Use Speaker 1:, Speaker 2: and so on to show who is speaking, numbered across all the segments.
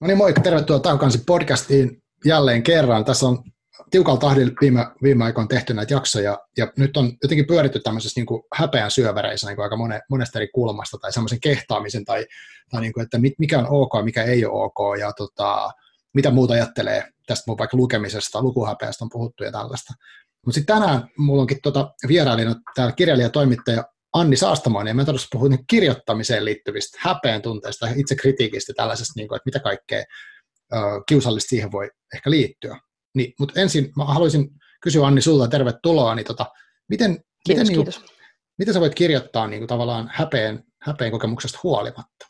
Speaker 1: No niin, moikka, tervetuloa Taukansi podcastiin jälleen kerran. Tässä on tiukalla tahdilla viime, viime aikoina tehty näitä jaksoja, ja nyt on jotenkin pyöritty tämmöisessä niin kuin häpeän syöväreissä niin kuin aika monen, monesta eri kulmasta, tai semmoisen kehtaamisen, tai, tai niin kuin, että mikä on ok, mikä ei ole ok, ja tota, mitä muuta ajattelee tästä mun vaikka lukemisesta, lukuhäpeästä on puhuttu ja tällaista. Mutta sitten tänään mulla onkin tota vierailina täällä kirjailija toimittaja Anni Saastamoinen, ja mä todella puhun niin kirjoittamiseen liittyvistä häpeän tunteista, itse kritiikistä tällaisesta, niin kuin, että mitä kaikkea uh, kiusallista siihen voi ehkä liittyä. Niin, mutta ensin mä haluaisin kysyä Anni sulta, tervetuloa, niin tota, miten,
Speaker 2: kiitos,
Speaker 1: miten,
Speaker 2: kiitos.
Speaker 1: Niin, miten sä voit kirjoittaa niin kuin, tavallaan häpeän, häpeän kokemuksesta huolimatta?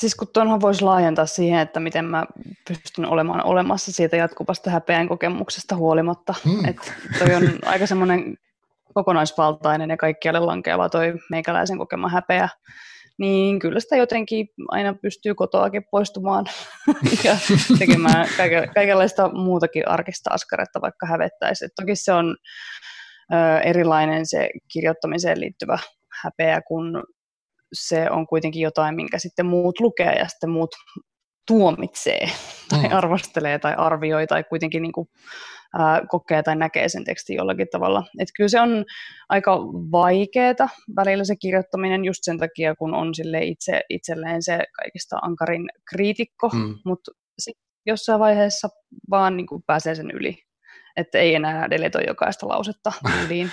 Speaker 2: Siis kun tuonhan voisi laajentaa siihen, että miten mä pystyn olemaan olemassa siitä jatkuvasta häpeän kokemuksesta huolimatta. Hmm. Että toi on aika semmoinen kokonaisvaltainen ja kaikkialle lankeava toi meikäläisen kokema häpeä, niin kyllä sitä jotenkin aina pystyy kotoakin poistumaan ja tekemään kaikenlaista muutakin arkista askaretta, vaikka hävettäisi. Et toki se on ö, erilainen se kirjoittamiseen liittyvä häpeä, kun se on kuitenkin jotain, minkä sitten muut lukee ja sitten muut tuomitsee tai mm. arvostelee tai arvioi tai kuitenkin niin kuin, ää, kokee tai näkee sen tekstin jollakin tavalla. Et kyllä se on aika vaikeaa välillä se kirjoittaminen just sen takia, kun on sille itse itselleen se kaikista ankarin kriitikko, mm. mutta jossain vaiheessa vaan niin kuin pääsee sen yli, että ei enää deletoi jokaista lausetta yliin.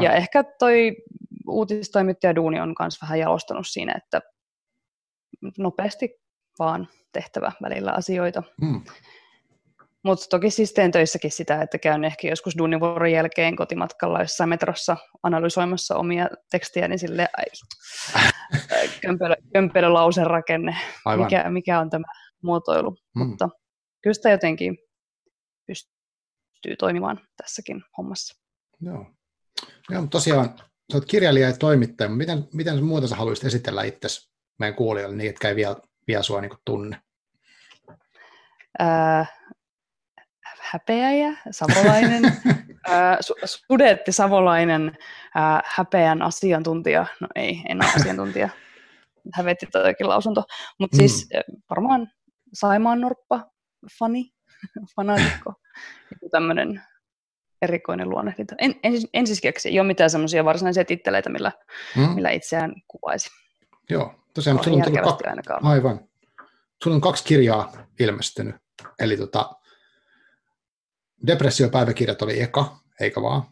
Speaker 2: Ja ehkä toi uutistoimittaja Duuni on myös vähän jalostanut siinä, että nopeasti vaan tehtävä välillä asioita. Mm. Mutta toki siis teen töissäkin sitä, että käyn ehkä joskus duunivuoron jälkeen kotimatkalla jossain metrossa analysoimassa omia tekstejä, niin sille kömpelö, kömpelö lauserakenne, mikä, mikä on tämä muotoilu. Mm. Mutta kyllä sitä jotenkin pystyy toimimaan tässäkin hommassa.
Speaker 1: Joo. Joo, tosiaan sä oot kirjailija ja toimittaja, mutta miten, miten muuta sä haluaisit esitellä itsesi meidän kuulijoille, niin etkä ei vielä, vielä sua niin tunne?
Speaker 2: Äh, häpeäjä, savolainen, äh, sudetti savolainen, äh, häpeän asiantuntija. No ei, en ole asiantuntija. Hävetti toikin lausunto. Mutta mm. siis varmaan Saimaan Norppa, fani, fanaatikko. tämmöinen erikoinen luonnehdinta. En, en, en siis keksi, ei ole mitään semmoisia varsinaisia titteleitä, millä, mm. millä itseään kuvaisi.
Speaker 1: Joo, tosiaan, mutta sulla on tullut kaksi, ainakaan. aivan. Sulla on kaksi kirjaa ilmestynyt, eli tota, Depressiopäiväkirjat oli eka, eikä vaan?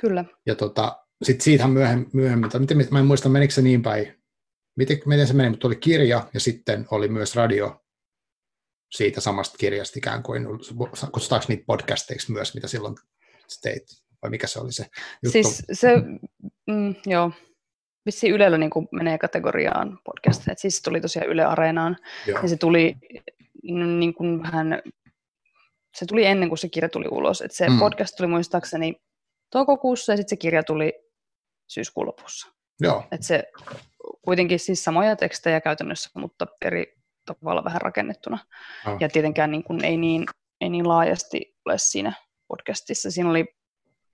Speaker 2: Kyllä.
Speaker 1: Ja tota, sitten siitähän myöhemmin, myöhemmin tai miten, mä en muista menikö se niin päin, miten, miten se meni, mutta oli kirja ja sitten oli myös radio siitä samasta kirjasta ikään kuin, kutsutaanko niitä podcasteiksi myös, mitä silloin teit, vai mikä se oli se juttu?
Speaker 2: Siis se, mm, joo, vissiin Ylellä niin kuin menee kategoriaan podcast, että siis se tuli tosiaan Yle Areenaan, joo. ja se tuli niin kuin vähän, se tuli ennen kuin se kirja tuli ulos, että se mm. podcast tuli muistaakseni toukokuussa, ja sitten se kirja tuli syyskuun lopussa.
Speaker 1: Joo.
Speaker 2: Että se kuitenkin siis samoja tekstejä käytännössä, mutta eri tavalla vähän rakennettuna. Oh. Ja tietenkään niin kuin ei, niin, ei niin laajasti ole siinä podcastissa. Siinä oli,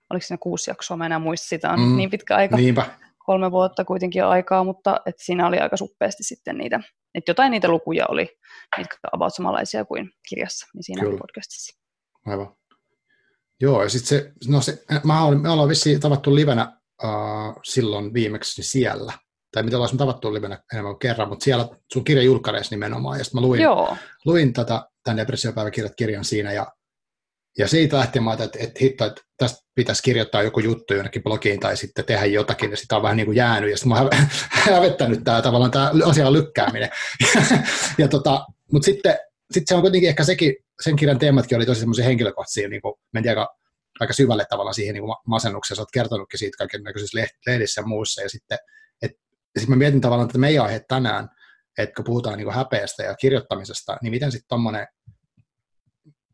Speaker 2: oliko siinä kuusi jaksoa, mä enää muista, sitä on mm. niin pitkä aika.
Speaker 1: Niinpä.
Speaker 2: Kolme vuotta kuitenkin aikaa, mutta et siinä oli aika suppeasti sitten niitä, että jotain niitä lukuja oli, mitkä about samanlaisia kuin kirjassa, niin siinä Kyllä. podcastissa.
Speaker 1: Aivan. Joo, ja sitten se, no se, mä olen, me ollaan vissiin tavattu livenä uh, silloin viimeksi siellä, tai mitä ollaan tavattu livenä enemmän kuin kerran, mutta siellä sun kirja julkkareissa nimenomaan, ja sitten mä luin, Joo. luin tätä, tämän depressiopäiväkirjat kirjan siinä, ja, ja siitä lähtien mä ajattelin, että, että hitto, että tästä pitäisi kirjoittaa joku juttu jonnekin blogiin tai sitten tehdä jotakin, ja sitä on vähän niin kuin jäänyt, ja sitten mä oon hävettänyt tämä tavallaan tämä asian lykkääminen. ja tota, mutta sitten, sitten se on kuitenkin ehkä sekin, sen kirjan teematkin oli tosi semmoisia henkilökohtaisia, niin kuin, mentiin aika, aika syvälle tavallaan siihen niin masennukseen, sä oot kertonutkin siitä kaiken näköisissä lehdissä ja muussa, ja sitten ja sitten mä mietin tavallaan että meidän aihe tänään, että kun puhutaan niin häpeästä ja kirjoittamisesta, niin miten sitten tuommoinen,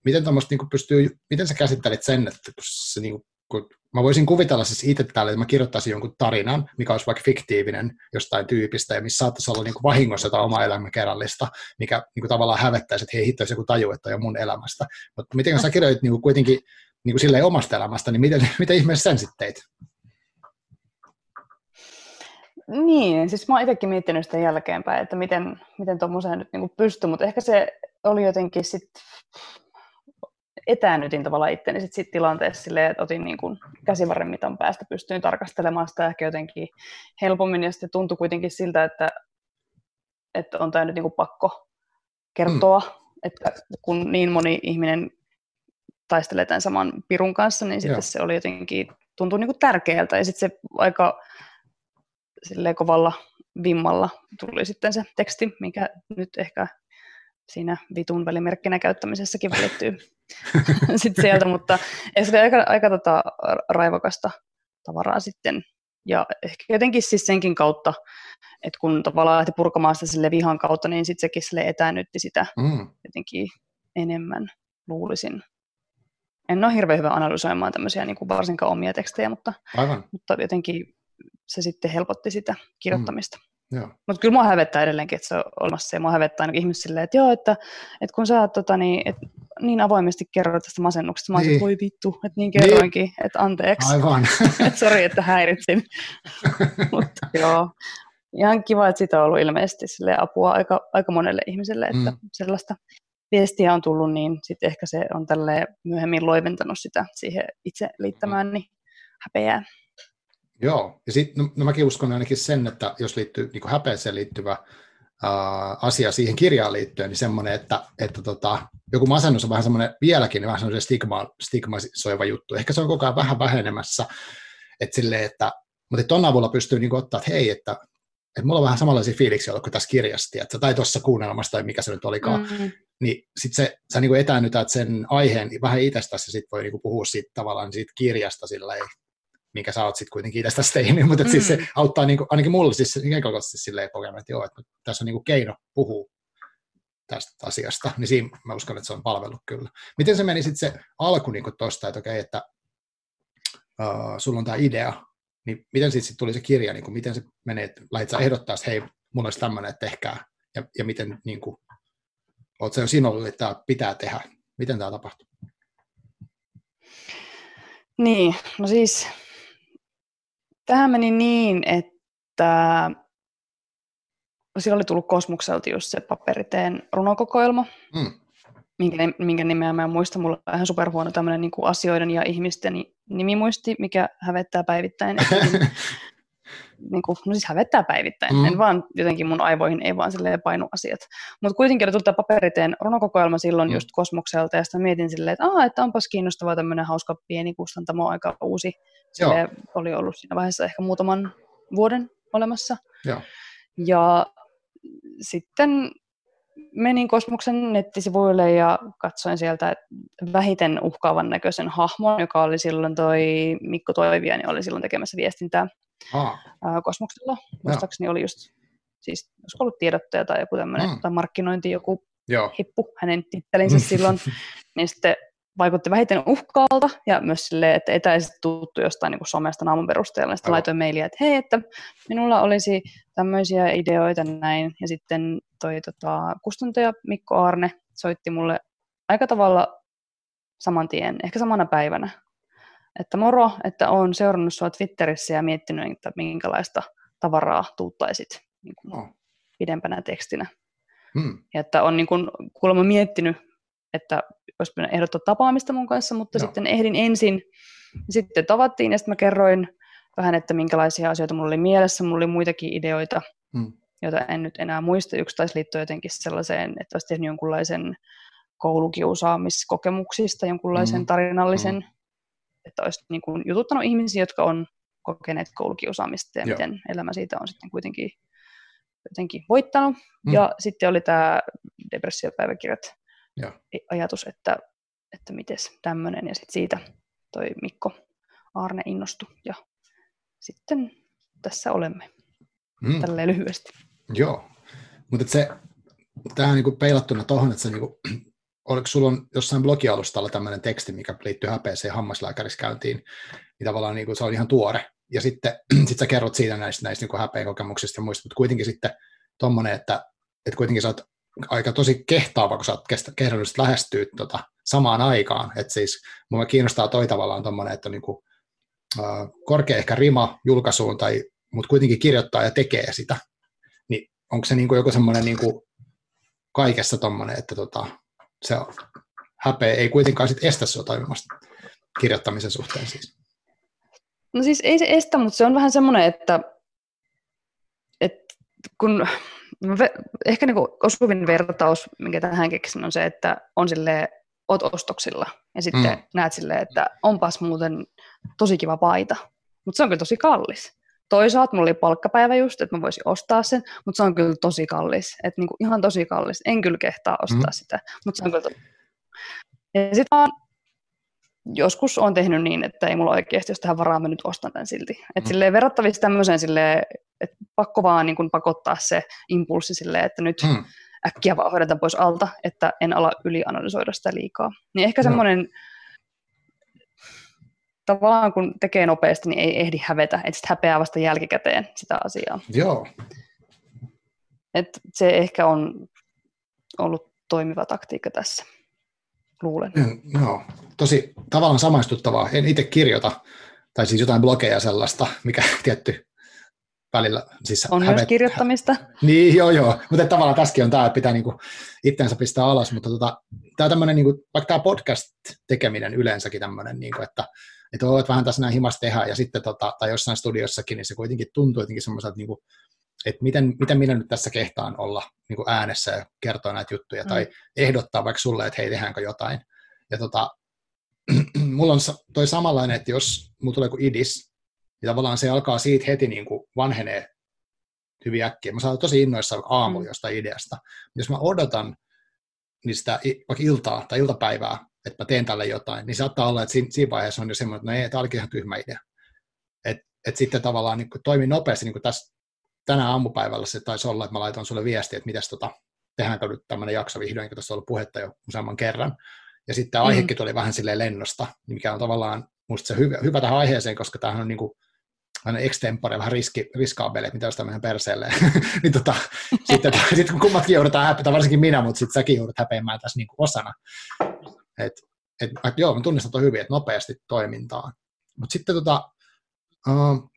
Speaker 1: miten niin pystyy, miten sä käsittelit sen, että kun se niin kuin, mä voisin kuvitella siis itse täällä, että mä kirjoittaisin jonkun tarinan, mikä olisi vaikka fiktiivinen jostain tyypistä, ja missä saattaisi olla niin kuin vahingossa jotain omaa elämäkerrallista, mikä niin kuin tavallaan hävettäisi, että hei hitto, joku taju, että on mun elämästä. Mutta miten sä kirjoit niin kuin kuitenkin niin kuin silleen omasta elämästä, niin miten, miten ihmeessä sen sitten teit?
Speaker 2: niin, siis mä oon itsekin miettinyt sitä jälkeenpäin, että miten, miten tuommoiseen nyt niin pystyy, mutta ehkä se oli jotenkin sitten etäännytin tavallaan itteni sit, sit tilanteessa silleen, että otin niin kuin käsivarren mitan päästä, pystyin tarkastelemaan sitä ehkä jotenkin helpommin, ja sitten tuntui kuitenkin siltä, että, että on tämä nyt niin kuin pakko kertoa, mm. että kun niin moni ihminen taistelee tämän saman pirun kanssa, niin sitten Joo. se oli jotenkin, tuntui niin kuin tärkeältä, ja sitten se aika silleen kovalla vimmalla tuli sitten se teksti, mikä nyt ehkä siinä vitun välimerkkinä käyttämisessäkin välittyy sit sieltä, mutta se oli aika, aika tota, raivokasta tavaraa sitten. Ja ehkä jotenkin siis senkin kautta, että kun tavallaan lähti purkamaan sitä sille vihan kautta, niin sitten sekin sille etäännytti sitä mm. jotenkin enemmän, luulisin. En ole hirveän hyvä analysoimaan tämmöisiä niin kuin varsinkaan omia tekstejä, mutta, Aivan. mutta jotenkin se sitten helpotti sitä kirjoittamista. Mm. Mutta kyllä mua hävettää edelleenkin, että se on olemassa ja mua hävettää ainakin ihmiset silleen, että joo, että, että kun sä tota, niin, et, niin avoimesti kerroit tästä masennuksesta, mä niin. että voi vittu, että niin kerroinkin, niin. että anteeksi.
Speaker 1: Aivan.
Speaker 2: että sori, että häiritsin. Mutta joo, ihan kiva, että sitä on ollut ilmeisesti sille apua aika, aika monelle ihmiselle, että mm. sellaista viestiä on tullut, niin sitten ehkä se on tälle myöhemmin loiventanut sitä siihen itse liittämään mm. niin häpeää.
Speaker 1: Joo, ja sitten no, no mäkin uskon ainakin sen, että jos liittyy niin häpeeseen liittyvä ää, asia siihen kirjaan liittyen, niin semmoinen, että, että tota, joku masennus on vähän semmoinen vieläkin vähän semmoinen stigma, stigmaisoiva juttu. Ehkä se on koko ajan vähän vähenemässä, että silleen, että, mutta tuon avulla pystyy niin ottaa, että hei, että, että mulla on vähän samanlaisia fiiliksiä ollut kuin tässä kirjassa, että, tai tuossa kuunnelmassa tai mikä se nyt olikaan, mm-hmm. niin sitten se, sä niin etäännytät sen aiheen vähän itsestäsi ja sitten voi niin puhua siitä tavallaan siitä kirjasta silleen, minkä sä oot sitten kuitenkin itsestäsi tehnyt, mutta mm. siis se mm. auttaa niin kuin, ainakin mulle siis henkilökohtaisesti silleen kokemaan, että joo, että tässä on niin kuin keino puhua tästä asiasta, niin siinä mä uskon, että se on palvellut kyllä. Miten se meni sitten se alku niin tuosta, että okei, että uh, sulla on tämä idea, niin miten sitten sit tuli se kirja, niin kuin, miten se menee, että lähdit sä ehdottaa, että hei, mulla olisi tämmöinen, että tehkää, ja, ja miten, niin kuin, oot sä jo sinulle, että tämä pitää tehdä, miten tämä tapahtuu?
Speaker 2: Niin, no siis Tähän meni niin, että siellä oli tullut Kosmukselta just se paperiteen runokokoelma, mm. minkä, minkä nimeä mä en muista. Mulla on ihan superhuono tämmöinen niin asioiden ja ihmisten nimimuisti, mikä hävettää päivittäin. niin kuin, no siis hävettää päivittäin. Mm. En vaan jotenkin mun aivoihin ei vaan silleen painu asiat. Mutta kuitenkin oli tullut tämä paperiteen runokokoelma silloin mm. just Kosmokselta ja sitten mietin silleen, että, Aa, että onpas kiinnostavaa tämmöinen hauska pieni kustantamo, aika uusi. Sille oli ollut siinä vaiheessa ehkä muutaman vuoden olemassa. Joo. Ja sitten menin Kosmoksen nettisivuille ja katsoin sieltä vähiten uhkaavan näköisen hahmon, joka oli silloin toi Mikko Toiviani, oli silloin tekemässä viestintää ah. Kosmoksella. Muistaakseni oli just, siis olisiko ollut tiedottaja tai joku tämmöinen, mm. tai markkinointi, joku Joo. hippu hänen tittelinsä silloin, niin sitten vaikutti vähiten uhkaalta ja myös silleen, että etäisesti tuttu jostain niin kuin somesta naamun perusteella. Sitten laitoin mailia, että hei, että minulla olisi tämmöisiä ideoita näin. Ja sitten toi tota, kustantaja Mikko Arne soitti mulle aika tavalla saman tien, ehkä samana päivänä. Että moro, että olen seurannut sinua Twitterissä ja miettinyt, että minkälaista tavaraa tuuttaisit niin kuin oh. pidempänä tekstinä. Hmm. Ja että on niin kuin, kuulemma miettinyt, että olisi pitänyt ehdottaa tapaamista mun kanssa, mutta Joo. sitten ehdin ensin, sitten tavattiin ja sitten mä kerroin vähän, että minkälaisia asioita mulla oli mielessä, mulla oli muitakin ideoita, hmm. joita en nyt enää muista. Yksi taisi liittyä jotenkin sellaiseen, että olisi tehnyt jonkunlaisen koulukiusaamiskokemuksista, jonkunlaisen hmm. tarinallisen, hmm. Että olisi niin kuin jututtanut ihmisiä, jotka on kokeneet koulukiusaamista ja Joo. miten elämä siitä on sitten kuitenkin jotenkin voittanut. Hmm. Ja sitten oli tämä depressiopäiväkirjat, ja. ajatus, että, että miten tämmöinen, ja sitten siitä toi Mikko Arne innostui, ja sitten tässä olemme, mm. tälleen lyhyesti.
Speaker 1: Joo, mutta se, tähän niin peilattuna tuohon, että se niin kuin, oliko sulla on jossain blogialustalla tämmöinen teksti, mikä liittyy häpeeseen hammaslääkärissä käyntiin, niin tavallaan niin kuin, se on ihan tuore, ja sitten sit sä kerrot siitä näistä, näistä niin häpeen kokemuksista ja muista, mutta kuitenkin sitten tuommoinen, että, että kuitenkin sä oot aika tosi kehtaava, kun sä oot kehdannut lähestyä tota samaan aikaan. Että siis mua kiinnostaa toi tavallaan tommonen, että niinku, uh, korkea ehkä rima julkaisuun tai mutta kuitenkin kirjoittaa ja tekee sitä, niin onko se niin kuin joku semmoinen niin kuin kaikessa tommonen, että tota, se häpeä ei kuitenkaan sit estä sinua toimimasta kirjoittamisen suhteen siis?
Speaker 2: No siis ei se estä, mutta se on vähän semmoinen, että, että kun ehkä niin osuvin vertaus, minkä tähän keksin, on se, että on sille oot ostoksilla ja sitten mm. näet silleen, että onpas muuten tosi kiva paita, mutta se on kyllä tosi kallis. Toisaalta mulla oli palkkapäivä just, että mä voisin ostaa sen, mutta se on kyllä tosi kallis. Että niinku ihan tosi kallis. En kyllä kehtaa ostaa mm. sitä, mutta se on kyllä tosi Ja sitten joskus on tehnyt niin, että ei mulla oikeasti, jos tähän varaa, mä nyt ostan tämän silti. Että mm. silleen verrattavissa tämmöiseen silleen, että pakko vaan niin kuin pakottaa se impulssi silleen, että nyt mm. äkkiä vaan hoidetaan pois alta, että en ala ylianalysoida sitä liikaa. Niin ehkä semmoinen, tavallaan kun tekee nopeasti, niin ei ehdi hävetä, että sitten häpeää vasta jälkikäteen sitä asiaa.
Speaker 1: Joo.
Speaker 2: Et se ehkä on ollut toimiva taktiikka tässä, luulen.
Speaker 1: Joo, tosi tavallaan samaistuttavaa. En itse kirjoita, tai siis jotain blogeja sellaista, mikä tietty välillä siis
Speaker 2: On hävet... myös kirjoittamista.
Speaker 1: Niin, joo, joo. Mutta tavallaan tässäkin on tämä, että pitää niinku itseensä pistää alas, mutta tota, tämä tämmöinen, niinku, vaikka tämä podcast-tekeminen yleensäkin tämmöinen, niinku, että että voit vähän tässä näin himas tehdä, ja sitten tota, tai jossain studiossakin, niin se kuitenkin tuntuu jotenkin semmoiselta, niin kuin, että miten, miten minä nyt tässä kehtaan olla niin kuin äänessä ja kertoa näitä juttuja, mm. tai ehdottaa vaikka sulle, että hei, tehdäänkö jotain. Ja tota, mulla on toi samanlainen, että jos mulla tulee kuin idis, niin tavallaan se alkaa siitä heti niin kuin vanhenee hyvin äkkiä. Mä saan tosi innoissaan aamulla mm. jostain ideasta. Jos mä odotan niistä vaikka iltaa tai iltapäivää, että mä teen tälle jotain, niin saattaa olla, että siinä, siinä vaiheessa on jo semmoinen, että no ei, tämä olikin ihan tyhmä idea. Et, et sitten tavallaan niin toimi nopeasti, niin kuin tässä tänä aamupäivällä se taisi olla, että mä laitoin sulle viestiä, että mitäs tota, tehdäänkö nyt tämmöinen jakso vihdoin, kun tässä on ollut puhetta jo useamman kerran. Ja sitten tämä aihekin tuli vähän silleen lennosta, mikä on tavallaan musta se hyvä, hyvä tähän aiheeseen, koska tämähän on niin kuin, aina extempore, vähän riski, riskaabeli, mitä jos tämmöinen perseelle. niin tota, sitten sit kun kummatkin joudutaan häpeämään, varsinkin minä, mutta sitten säkin joudut häpeämään tässä niin kuin osana. Et, et, et, joo, mä tunnistan toi hyvin, että nopeasti toimintaan. Mutta sitten tota, uh,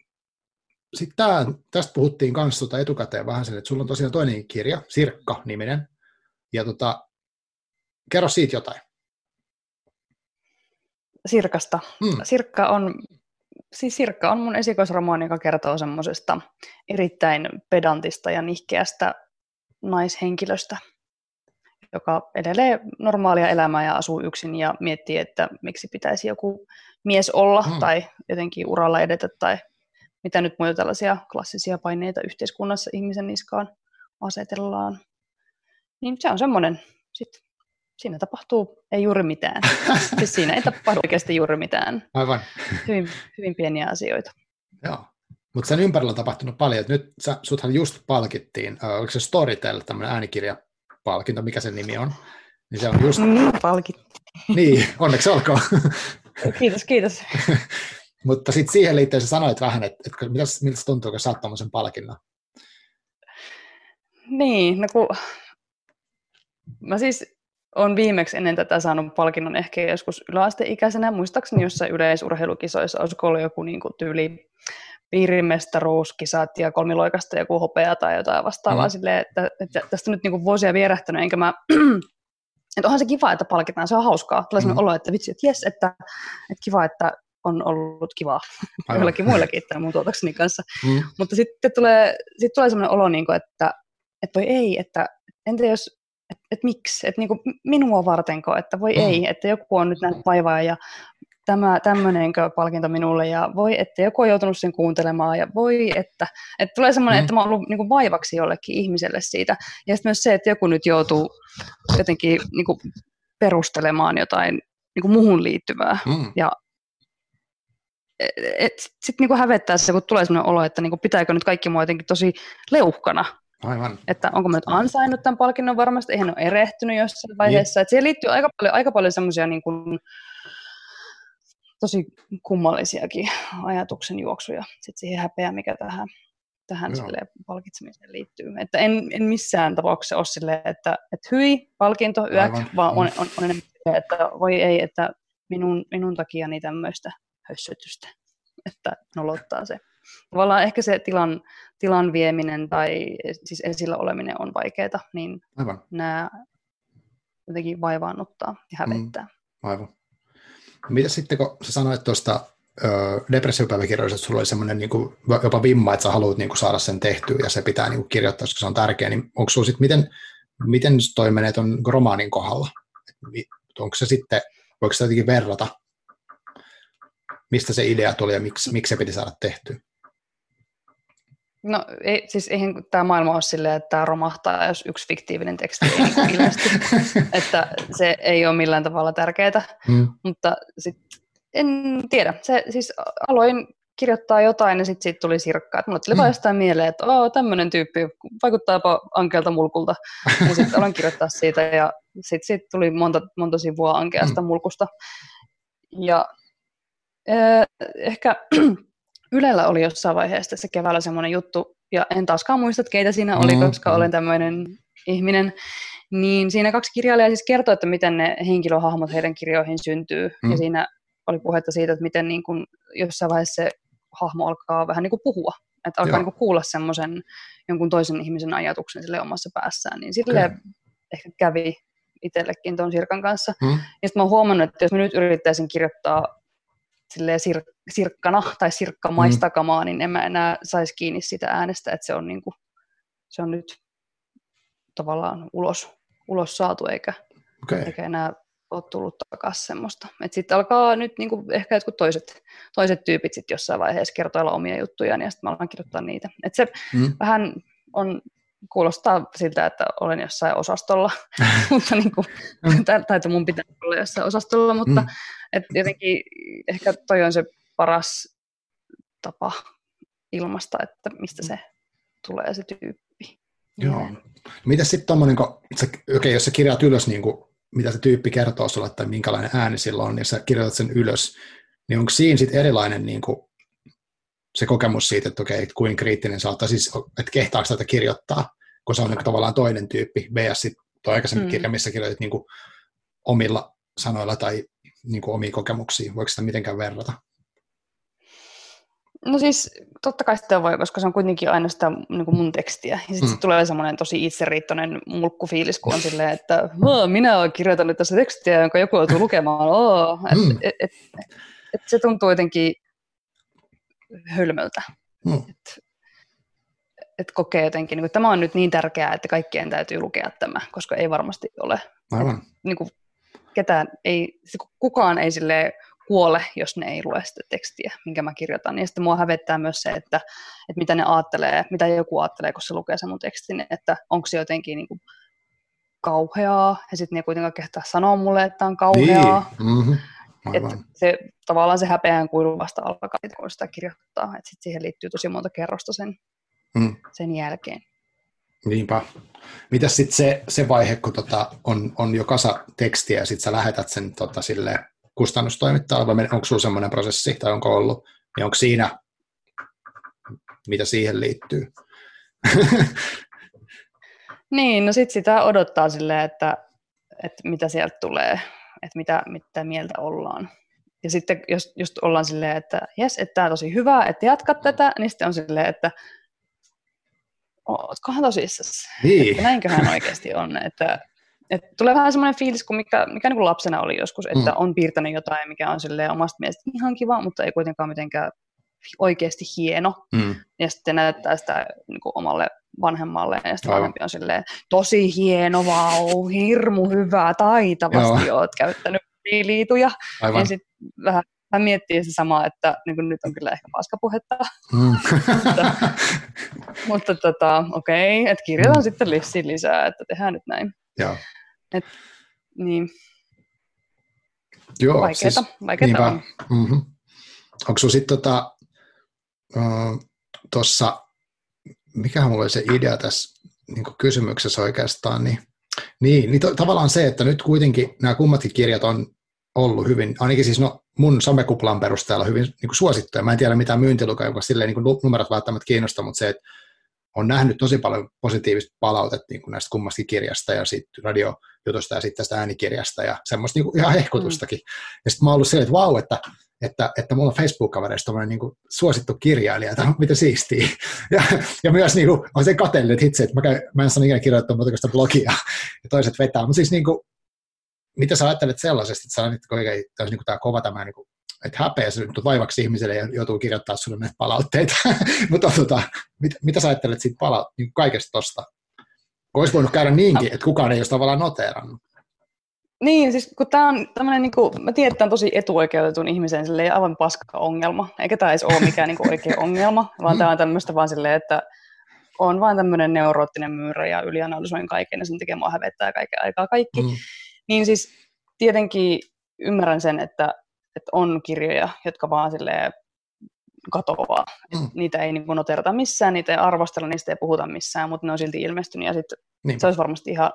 Speaker 1: sit tää, tästä puhuttiin kanssa tota etukäteen vähän sen, että sulla on tosiaan toinen kirja, Sirkka-niminen, ja tota, kerro siitä jotain.
Speaker 2: Sirkasta. Hmm. Sirkka on siis Sirkka on mun esikoisromaani, joka kertoo semmoisesta erittäin pedantista ja nihkeästä naishenkilöstä, joka edelleen normaalia elämää ja asuu yksin ja miettii, että miksi pitäisi joku mies olla hmm. tai jotenkin uralla edetä tai mitä nyt muita tällaisia klassisia paineita yhteiskunnassa ihmisen niskaan asetellaan. Niin se on semmoinen, sitten siinä tapahtuu ei juuri mitään. siis siinä ei tapahdu oikeasti juuri mitään.
Speaker 1: Aivan.
Speaker 2: Hyvin, hyvin pieniä asioita.
Speaker 1: Joo. Mutta sen ympärillä on tapahtunut paljon. Nyt sä, suthan just palkittiin, oliko se Storytel, tämmöinen äänikirjapalkinto, mikä sen nimi on?
Speaker 2: Niin se on just... Niin, palkittiin.
Speaker 1: niin, onneksi olkoon.
Speaker 2: kiitos, kiitos.
Speaker 1: Mutta sitten siihen liittyen sä sanoit vähän, että, että mitäs, miltä se tuntuu, kun saat tuommoisen palkinnon?
Speaker 2: Niin, no kun... Mä siis on viimeksi ennen tätä saanut palkinnon ehkä joskus yläasteikäisenä, muistaakseni jossain yleisurheilukisoissa, olisiko ollut joku niin kuin tyyli piirimestaruuskisat ja kolmiloikasta joku hopea tai jotain vastaavaa mm. silleen, että, että tästä on nyt niin vuosia vierähtänyt, enkä mä että onhan se kiva, että palkitaan, se on hauskaa. Tulee sellainen mm. olo, että vitsi, että jes, että, että kiva, että on ollut kivaa joillakin muillakin että mun tuotakseni kanssa. Mm. Mutta sitten tulee, sitten tulee sellainen olo, niin kuin, että, että voi ei, että entä jos että et miksi, että niinku minua vartenko, että voi mm. ei, että joku on nyt näin vaivaa ja tämä tämmöinenkö palkinto minulle ja voi, että joku on joutunut sen kuuntelemaan ja voi, että, että tulee semmoinen, mm. että mä oon ollut niinku vaivaksi jollekin ihmiselle siitä. Ja sitten myös se, että joku nyt joutuu jotenkin niinku perustelemaan jotain niinku muuhun liittyvää mm. ja sitten niinku hävettää se, kun tulee sellainen olo, että niinku pitääkö nyt kaikki mua jotenkin tosi leuhkana
Speaker 1: Aivan.
Speaker 2: Että onko mä nyt ansainnut tämän palkinnon varmasti, eihän ole erehtynyt jossain vaiheessa. Niin. Että siihen liittyy aika paljon, aika paljon semmoisia niin kuin, tosi kummallisiakin ajatuksen juoksuja sit siihen häpeään, mikä tähän, tähän palkitsemiseen liittyy. Että en, en missään tapauksessa ole silleen, että, että hyi, palkinto, yök, Aivan. vaan on, on, on enemmän että voi ei, että minun, minun takiani tämmöistä hössötystä, että nolottaa se. tavallaan ehkä se tilan, tilan vieminen tai siis esillä oleminen on vaikeaa, niin Aivan. nämä jotenkin vaivaannuttaa ja hävettää.
Speaker 1: Mm, aivan. Mitä sitten, kun sä sanoit tuosta depressiopäiväkirjoissa, että sulla oli semmoinen niin jopa vimma, että sä haluat niin kuin, saada sen tehtyä ja se pitää niin kuin, kirjoittaa, koska se on tärkeä, niin onko sulla sitten, miten, miten toi menee tuon romaanin kohdalla? Onko se sitten, voiko sitä jotenkin verrata, mistä se idea tuli ja miksi, miksi se piti saada tehtyä?
Speaker 2: No ei, siis eihän tämä maailma ole silleen, että tämä romahtaa, jos yksi fiktiivinen teksti ei ilmesty. että se ei ole millään tavalla tärkeää, hmm. mutta sitten en tiedä. Se, siis aloin kirjoittaa jotain ja sitten siitä tuli sirkkaa. Et mulle tuli hmm. vaan jostain mieleen, että oo, tämmöinen tyyppi, vaikuttaapa ankealta mulkulta. Ja sitten aloin kirjoittaa siitä ja sitten siitä tuli monta, monta sivua ankeasta hmm. mulkusta. Ja eh, ehkä Ylellä oli jossain vaiheessa tässä keväällä semmoinen juttu, ja en taaskaan muista, keitä siinä oli, mm, koska olen tämmöinen ihminen, niin siinä kaksi kirjailijaa siis kertoo, että miten ne henkilöhahmot heidän kirjoihin syntyy, mm. ja siinä oli puhetta siitä, että miten niin kun jossain vaiheessa se hahmo alkaa vähän niin kuin puhua, että alkaa niin kuin kuulla semmoisen jonkun toisen ihmisen ajatuksen sille omassa päässään, niin sille okay. ehkä kävi itsellekin tuon Sirkan kanssa. Mm. Ja sitten mä oon huomannut, että jos mä nyt yrittäisin kirjoittaa sir- sirkkana tai sirkkamaista mm. kamaa, niin en mä enää saisi kiinni sitä äänestä, että se on, niinku, se on nyt tavallaan ulos, ulos saatu, eikä, okay. eikä enää ole tullut takaisin semmoista. Sitten alkaa nyt niinku ehkä jotkut toiset, toiset tyypit sit jossain vaiheessa kertoilla omia juttujaan, ja sitten mä alan kirjoittaa niitä. Et se mm. vähän on kuulostaa siltä, että olen jossain osastolla, mutta niin kuin, mm. tai että mun pitää olla jossain osastolla, mutta mm. et jotenkin ehkä toi on se paras tapa ilmasta, että mistä se tulee se tyyppi.
Speaker 1: Joo. Mitä sitten tuommoinen, okay, jos sä kirjaat ylös, niin kuin, mitä se tyyppi kertoo sulle, tai minkälainen ääni sillä on, ja sä kirjoitat sen ylös, niin onko siinä sitten erilainen niin kuin, se kokemus siitä, että okei, että kuinka kriittinen sä oot, siis, että kehtaako tätä kirjoittaa, kun se on niin tavallaan toinen tyyppi, vs. sitten tuo aikaisemmin mm. kirja, missä kirjoitit niin kuin omilla sanoilla tai niin kuin omia kokemuksia, voiko sitä mitenkään verrata?
Speaker 2: No siis totta kai sitä voi, koska se on kuitenkin aina sitä niin kuin mun tekstiä. Ja sitten mm. sit tulee semmoinen tosi itseriittoinen mulkkufiilis, kun on silleen, että minä olen kirjoittanut tässä tekstiä, jonka joku joutuu lukemaan. Mm. Et, et, et, et se tuntuu jotenkin hölmöltä. Mm. Et, et kokee jotenkin, niin kuin, tämä on nyt niin tärkeää, että kaikkien täytyy lukea tämä, koska ei varmasti ole.
Speaker 1: Aivan.
Speaker 2: Niin kuin, ketään ei, kukaan ei sille kuole, jos ne ei lue sitä tekstiä, minkä mä kirjoitan. Ja sitten mua hävettää myös se, että, että mitä ne ajattelee, mitä joku ajattelee, kun se lukee sen mun tekstin, että onko se jotenkin niin kuin kauheaa, ja sitten ne kuitenkaan kehtaa sanoa mulle, että on kauheaa. Niin. Mm-hmm. Että se, tavallaan se häpeän kuilu vasta alkaa, kun sitä kirjoittaa. Että sitten siihen liittyy tosi monta kerrosta sen, mm. sen jälkeen.
Speaker 1: Niinpä. Mitäs sitten se, se vaihe, kun tota, on, on jo kasa tekstiä ja sitten sä lähetät sen tota, sille kustannustoimittajalle, vai onko sulla semmoinen prosessi tai onko ollut, niin onko siinä, mitä siihen liittyy?
Speaker 2: niin, no sitten sitä odottaa silleen, että, että mitä sieltä tulee että mitä, mitä mieltä ollaan. Ja sitten jos just ollaan silleen, että jes, että tämä on tosi hyvä, että jatkat tätä, niin sitten on silleen, että ootkohan tosissaan, niin. että näinköhän oikeasti on. Että, että tulee vähän semmoinen fiilis, kuin mikä, mikä niin kuin lapsena oli joskus, että mm. on piirtänyt jotain, mikä on silleen omasta mielestä ihan kiva, mutta ei kuitenkaan mitenkään oikeasti hieno. Mm. Ja sitten näyttää sitä niin kuin omalle vanhemmalle, ja sitten vanhempi on silleen, tosi hieno, vau, hirmu hyvä, taitavasti Joo. oot käyttänyt liituja. Aivan. Ja sitten vähän hän miettii se sama, että niin kuin nyt on kyllä ehkä paskapuhetta. Mm. mutta mutta tota, okei, okay, että kirjoitan mm. sitten lissin lisää, että tehdään nyt näin.
Speaker 1: Joo.
Speaker 2: Et, niin.
Speaker 1: Joo,
Speaker 2: vaikeeta, siis, vaikeeta on.
Speaker 1: Mm-hmm. Onko sinulla sitten tota, tuossa mikähän mulla oli se idea tässä niin kysymyksessä oikeastaan, niin, niin, niin to, tavallaan se, että nyt kuitenkin nämä kummatkin kirjat on ollut hyvin, ainakin siis no, mun somekuplan perusteella hyvin niin kuin suosittuja. Mä en tiedä mitään myyntilukaa, joka silleen niin kuin numerot välttämättä kiinnostaa, mutta se, että on nähnyt tosi paljon positiivista palautetta niin kuin näistä kummastakin kirjasta ja siitä radiojutusta ja sitten tästä äänikirjasta ja semmoista niin kuin ihan hehkutustakin. Mm. Ja sitten mä oon ollut silleen, että vau, että, että, että mulla on Facebook-kavereista niin kuin suosittu kirjailija, että mitä siistiä. Ja, ja myös niin kuin, on se kateellinen hitse, että mä, käyn, mä en sano ikinä kirjoittaa muuta kuin sitä blogia, ja toiset vetää. Mutta siis niin kuin, mitä sä ajattelet sellaisesta, että sä nyt oikein, niin tämä kova tämä, niin kuin, että häpeä se nyt vaivaksi ihmiselle ja joutuu kirjoittaa sulle näitä palautteita. Mutta tota, mit, mitä sä ajattelet siitä pala, niin kaikesta tosta? Olisi voinut käydä niinkin, että kukaan ei ole tavallaan noteerannut.
Speaker 2: Niin, siis kun tämä on tämmöinen, niin kuin, mä tiedän, että tämä on tosi etuoikeutetun ihmisen silleen, aivan paska ongelma, eikä tämä edes ole mikään niin kuin, oikea ongelma, vaan tämä on tämmöistä vaan silleen, että on vain tämmöinen neuroottinen myyrä ja ylianalysoin kaiken ja sen takia mua hävettää kaiken aikaa kaikki. Mm. Niin siis tietenkin ymmärrän sen, että, että on kirjoja, jotka vaan silleen katoaa. Mm. Niitä ei niin kuin noterata missään, niitä ei arvostella, niistä ei puhuta missään, mutta ne on silti ilmestynyt ja sitten se olisi varmasti ihan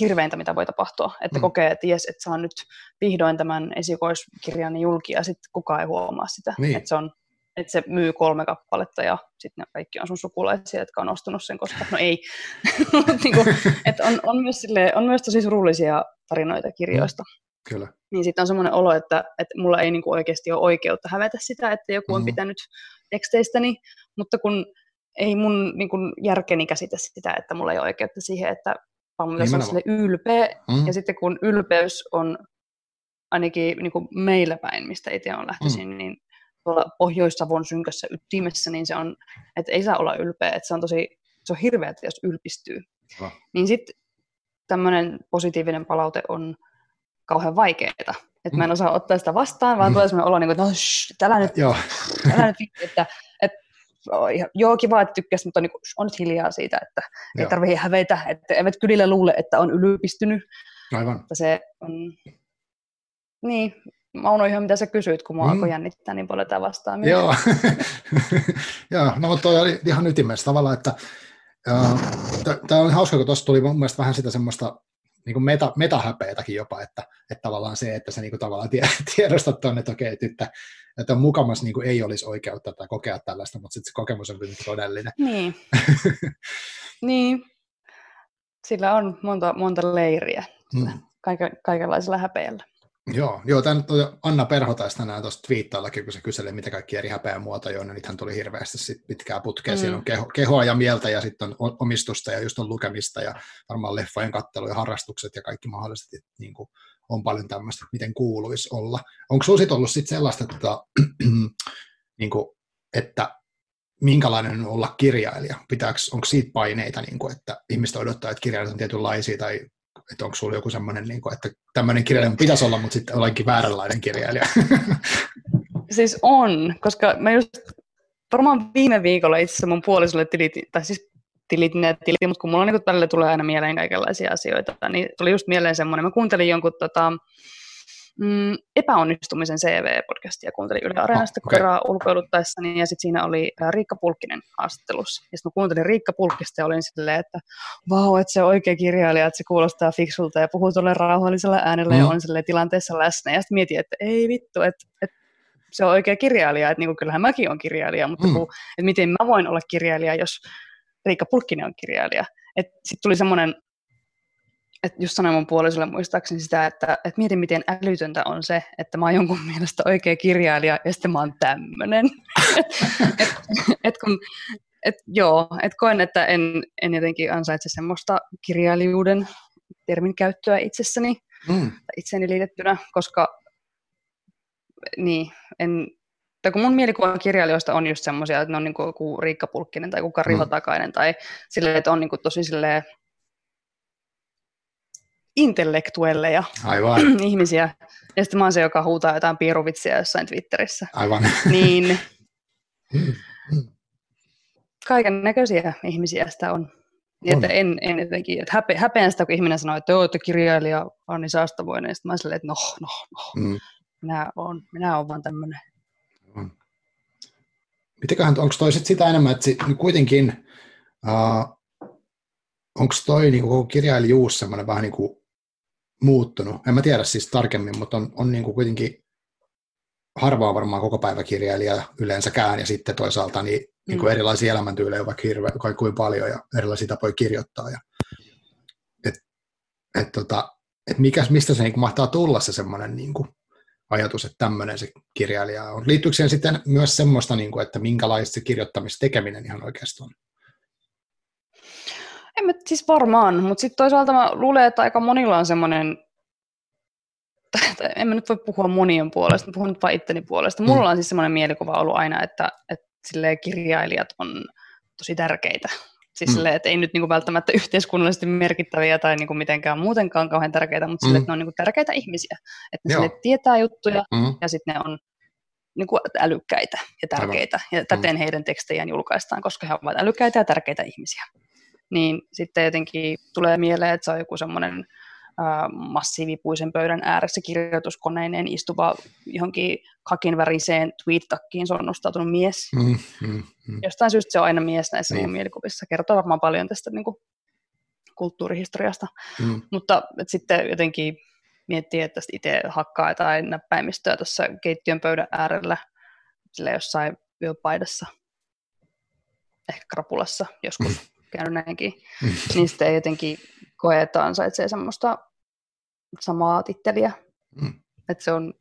Speaker 2: hirveintä, mitä voi tapahtua. Että mm. kokee, että jes, että saa nyt vihdoin tämän esikoiskirjan julki ja sitten kukaan ei huomaa sitä. Niin. Että, se on, että se myy kolme kappaletta ja sitten ne kaikki on sun sukulaisia, jotka on ostunut sen, koska no ei. niin kuin, että on, on, myös sille, on myös tosi surullisia tarinoita kirjoista. Mm.
Speaker 1: Kyllä.
Speaker 2: Niin sitten on semmoinen olo, että, että mulla ei niin kuin oikeasti ole oikeutta hävetä sitä, että joku on mm. pitänyt teksteistäni, mutta kun ei mun niin kuin, järkeni käsitä sitä, että mulla ei ole oikeutta siihen, että vaan pitäisi olla sille ylpeä. Mm. Ja sitten kun ylpeys on ainakin niin kuin meillä päin, mistä itse on lähtöisin, mm. niin tuolla Pohjois-Savon synkässä ytimessä, niin se on, että ei saa olla ylpeä, että se on tosi, se on hirveä, jos ylpistyy. Oh. Niin sitten tämmöinen positiivinen palaute on kauhean vaikeaa. Että mm. mä en osaa ottaa sitä vastaan, vaan mm. tulee sellainen olo, niin kuin, että no, shh, älä nyt, älä nyt että, että joo, kiva, että tykkäsi, mutta niin on nyt hiljaa siitä, että joo. ei tarvitse hävetä, että eivät kylillä luule, että on ylpistynyt.
Speaker 1: Aivan.
Speaker 2: Että se on, niin, mä unoin ihan mitä sä kysyit, kun mua mm. alkoi jännittää niin paljon tämä vastaan.
Speaker 1: Joo, joo no mutta toi oli ihan ytimessä tavallaan, että tämä on hauska, kun tuossa tuli mun mielestä vähän sitä semmoista niin kuin meta, metahäpeetäkin jopa, että, että tavallaan se, että sä niin kuin tavallaan tiedostat tuonne, että okei, että, että on mukamas niin kuin ei olisi oikeutta tai kokea tällaista, mutta sitten se kokemus on kyllä todellinen.
Speaker 2: Niin. niin. Sillä on monta, monta leiriä mm. Kaike, kaikenlaisella häpeällä.
Speaker 1: Joo, joo tämä Anna Perho taisi tänään tuossa twiittaillakin, kun se kyseli, mitä kaikki eri häpeämuotoja on, niin nythän tuli hirveästi sit pitkää putkea. Mm. Siinä on keho, kehoa ja mieltä ja sitten on omistusta ja just on lukemista ja varmaan leffojen kattelu ja harrastukset ja kaikki mahdolliset, niin kuin, on paljon tämmöistä, miten kuuluisi olla. Onko sinulla ollut sitten sellaista, että, niin kuin, että minkälainen on olla kirjailija? Pitääks, onko siitä paineita, niin kuin, että ihmiset odottaa, että kirjailijat on tietynlaisia tai että onko sulla joku semmoinen, niin että tämmöinen kirjailija pitäisi olla, mutta sitten olenkin vääränlainen kirjailija?
Speaker 2: Siis on, koska mä just varmaan viime viikolla itse asiassa mun puolisolle tilitin, tai siis tilitin ja tilitin, mutta kun mulla niin välillä tulee aina mieleen kaikenlaisia asioita, niin tuli just mieleen semmoinen, mä kuuntelin jonkun tota, mm, epäonnistumisen CV-podcastia kuuntelin Yle Areenasta oh, okay. ulkoiluttaessani, ja sitten siinä oli Riikka Pulkkinen haastattelussa. Ja sitten mä kuuntelin Riikka Pulkkista ja olin silleen, että vau, että se on oikea kirjailija, että se kuulostaa fiksulta ja puhuu tuolle rauhallisella äänellä mm. ja on silleen tilanteessa läsnä. Ja sitten mietin, että ei vittu, että, että se on oikea kirjailija, että niin kuin, kyllähän mäkin olen kirjailija, mutta mm. kun, että miten mä voin olla kirjailija, jos Riikka Pulkkinen on kirjailija. Sitten tuli semmoinen että just sanoin mun puolisolle muistaakseni sitä, että, että mietin miten älytöntä on se, että mä oon jonkun mielestä oikea kirjailija ja sitten mä oon tämmönen. et, et kun, et, joo, et koen, että en, en jotenkin ansaitse semmoista kirjailijuuden termin käyttöä itsessäni, mm. itseni liitettynä, koska niin, en, tai kun mun mielikuva kirjailijoista on just semmoisia, että ne on niin kuin Riikka Pulkkinen tai kuka Riho mm. Tai silleen, että on niin kuin tosi silleen intellektuelleja
Speaker 1: Aivan.
Speaker 2: ihmisiä. Ja sitten mä oon se, joka huutaa jotain piiruvitsiä jossain Twitterissä.
Speaker 1: Aivan.
Speaker 2: Niin kaiken näköisiä ihmisiä sitä on. Niin, että en, en jotenkin, että häpe, häpeän sitä, kun ihminen sanoo, että oot kirjailija Anni Saastavuinen, ja sitten mä silleen, että no, no, no, mm. minä olen minä olen vaan tämmöinen. Mm.
Speaker 1: Mitenköhän, onko toi sit sitä enemmän, että sit, kuitenkin, uh, onko toi niin koko kirjailijuus semmoinen vähän niin kuin muuttunut. En mä tiedä siis tarkemmin, mutta on, on niin kuin kuitenkin harvaa varmaan koko päiväkirjailija yleensäkään, ja sitten toisaalta niin, niin kuin mm. erilaisia elämäntyylejä vaikka hirveän kuin paljon, ja erilaisia tapoja kirjoittaa. Ja, et, et tota, et mikä, mistä se niin kuin mahtaa tulla se semmoinen, niin kuin, ajatus, että tämmöinen se kirjailija on. Liittyykö siihen sitten myös semmoista, niin kuin, että minkälaista se kirjoittamistekeminen ihan oikeasti on?
Speaker 2: En mä siis varmaan, mutta sitten toisaalta mä luulen, että aika monilla on semmoinen, en mä nyt voi puhua monien puolesta, mä puhun nyt vain itteni puolesta. Mulla mm. on siis semmoinen mielikuva ollut aina, että, että kirjailijat on tosi tärkeitä. Siis mm. silleen, että ei nyt niinku välttämättä yhteiskunnallisesti merkittäviä tai niinku mitenkään muutenkaan kauhean tärkeitä, mutta mm. silleen, että ne on niinku tärkeitä ihmisiä. Että ne sille tietää juttuja mm. ja sitten ne on niinku älykkäitä ja tärkeitä. Aivan. Ja täten mm. heidän tekstejään julkaistaan, koska he ovat älykkäitä ja tärkeitä ihmisiä. Niin sitten jotenkin tulee mieleen, että se on joku semmoinen massiivipuisen pöydän ääressä kirjoituskoneineen istuva johonkin kakinväriseen tweet-takkiin sonnustautunut mies. Mm, mm, mm. Jostain syystä se on aina mies näissä mun mielikuvissa. Kertoo varmaan paljon tästä niin kuin, kulttuurihistoriasta. Mm. Mutta sitten jotenkin miettii, että itse hakkaa tai näppäimistöä tuossa keittiön pöydän äärellä sille jossain yöpaidassa, ehkä krapulassa joskus mm. käynyt näinkin, mm. niin sitten jotenkin koe, että ansaitsee semmoista samaa titteliä. Mm. Että se on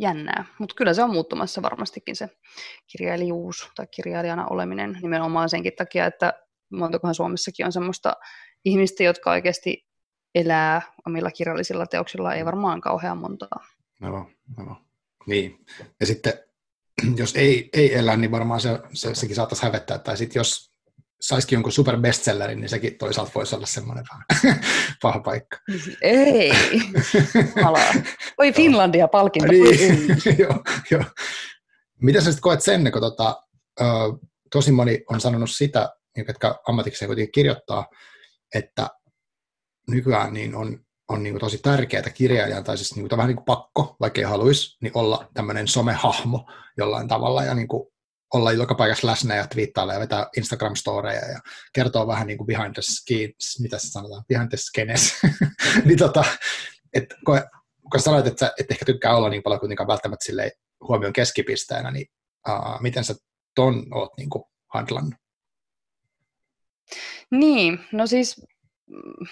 Speaker 2: jännää. Mutta kyllä se on muuttumassa varmastikin se kirjailijuus tai kirjailijana oleminen nimenomaan senkin takia, että montakohan Suomessakin on semmoista ihmistä, jotka oikeasti elää omilla kirjallisilla teoksilla, ei varmaan kauhean montaa.
Speaker 1: No, no. Niin. Ja sitten jos ei, ei elä, niin varmaan se, se, sekin saattaisi hävettää. Tai sitten jos saisikin jonkun super bestsellerin, niin sekin toisaalta voisi olla semmoinen paha paikka.
Speaker 2: Ei. Oi Finlandia palkinto. Niin,
Speaker 1: joo, joo. Miten sä sitten koet sen, kun tota, tosi moni on sanonut sitä, jotka ammatikseen kuitenkin kirjoittaa, että nykyään niin on, on niin kuin tosi tärkeää kirjailijan, tai siis niin kuin, vähän niin kuin pakko, vaikka ei haluaisi, niin olla tämmöinen somehahmo jollain tavalla, ja niin kuin olla joka paikassa läsnä ja twiittailla ja vetää Instagram-storeja ja kertoo vähän niin kuin behind the skins, mitä se sanotaan, behind the skenes. niin tota, et, kun, kun sanoit, että et ehkä tykkää olla niin paljon kuitenkaan välttämättä sille huomion keskipisteenä, niin uh, miten sä ton oot niin kuin handlannut?
Speaker 2: Niin, no siis mm,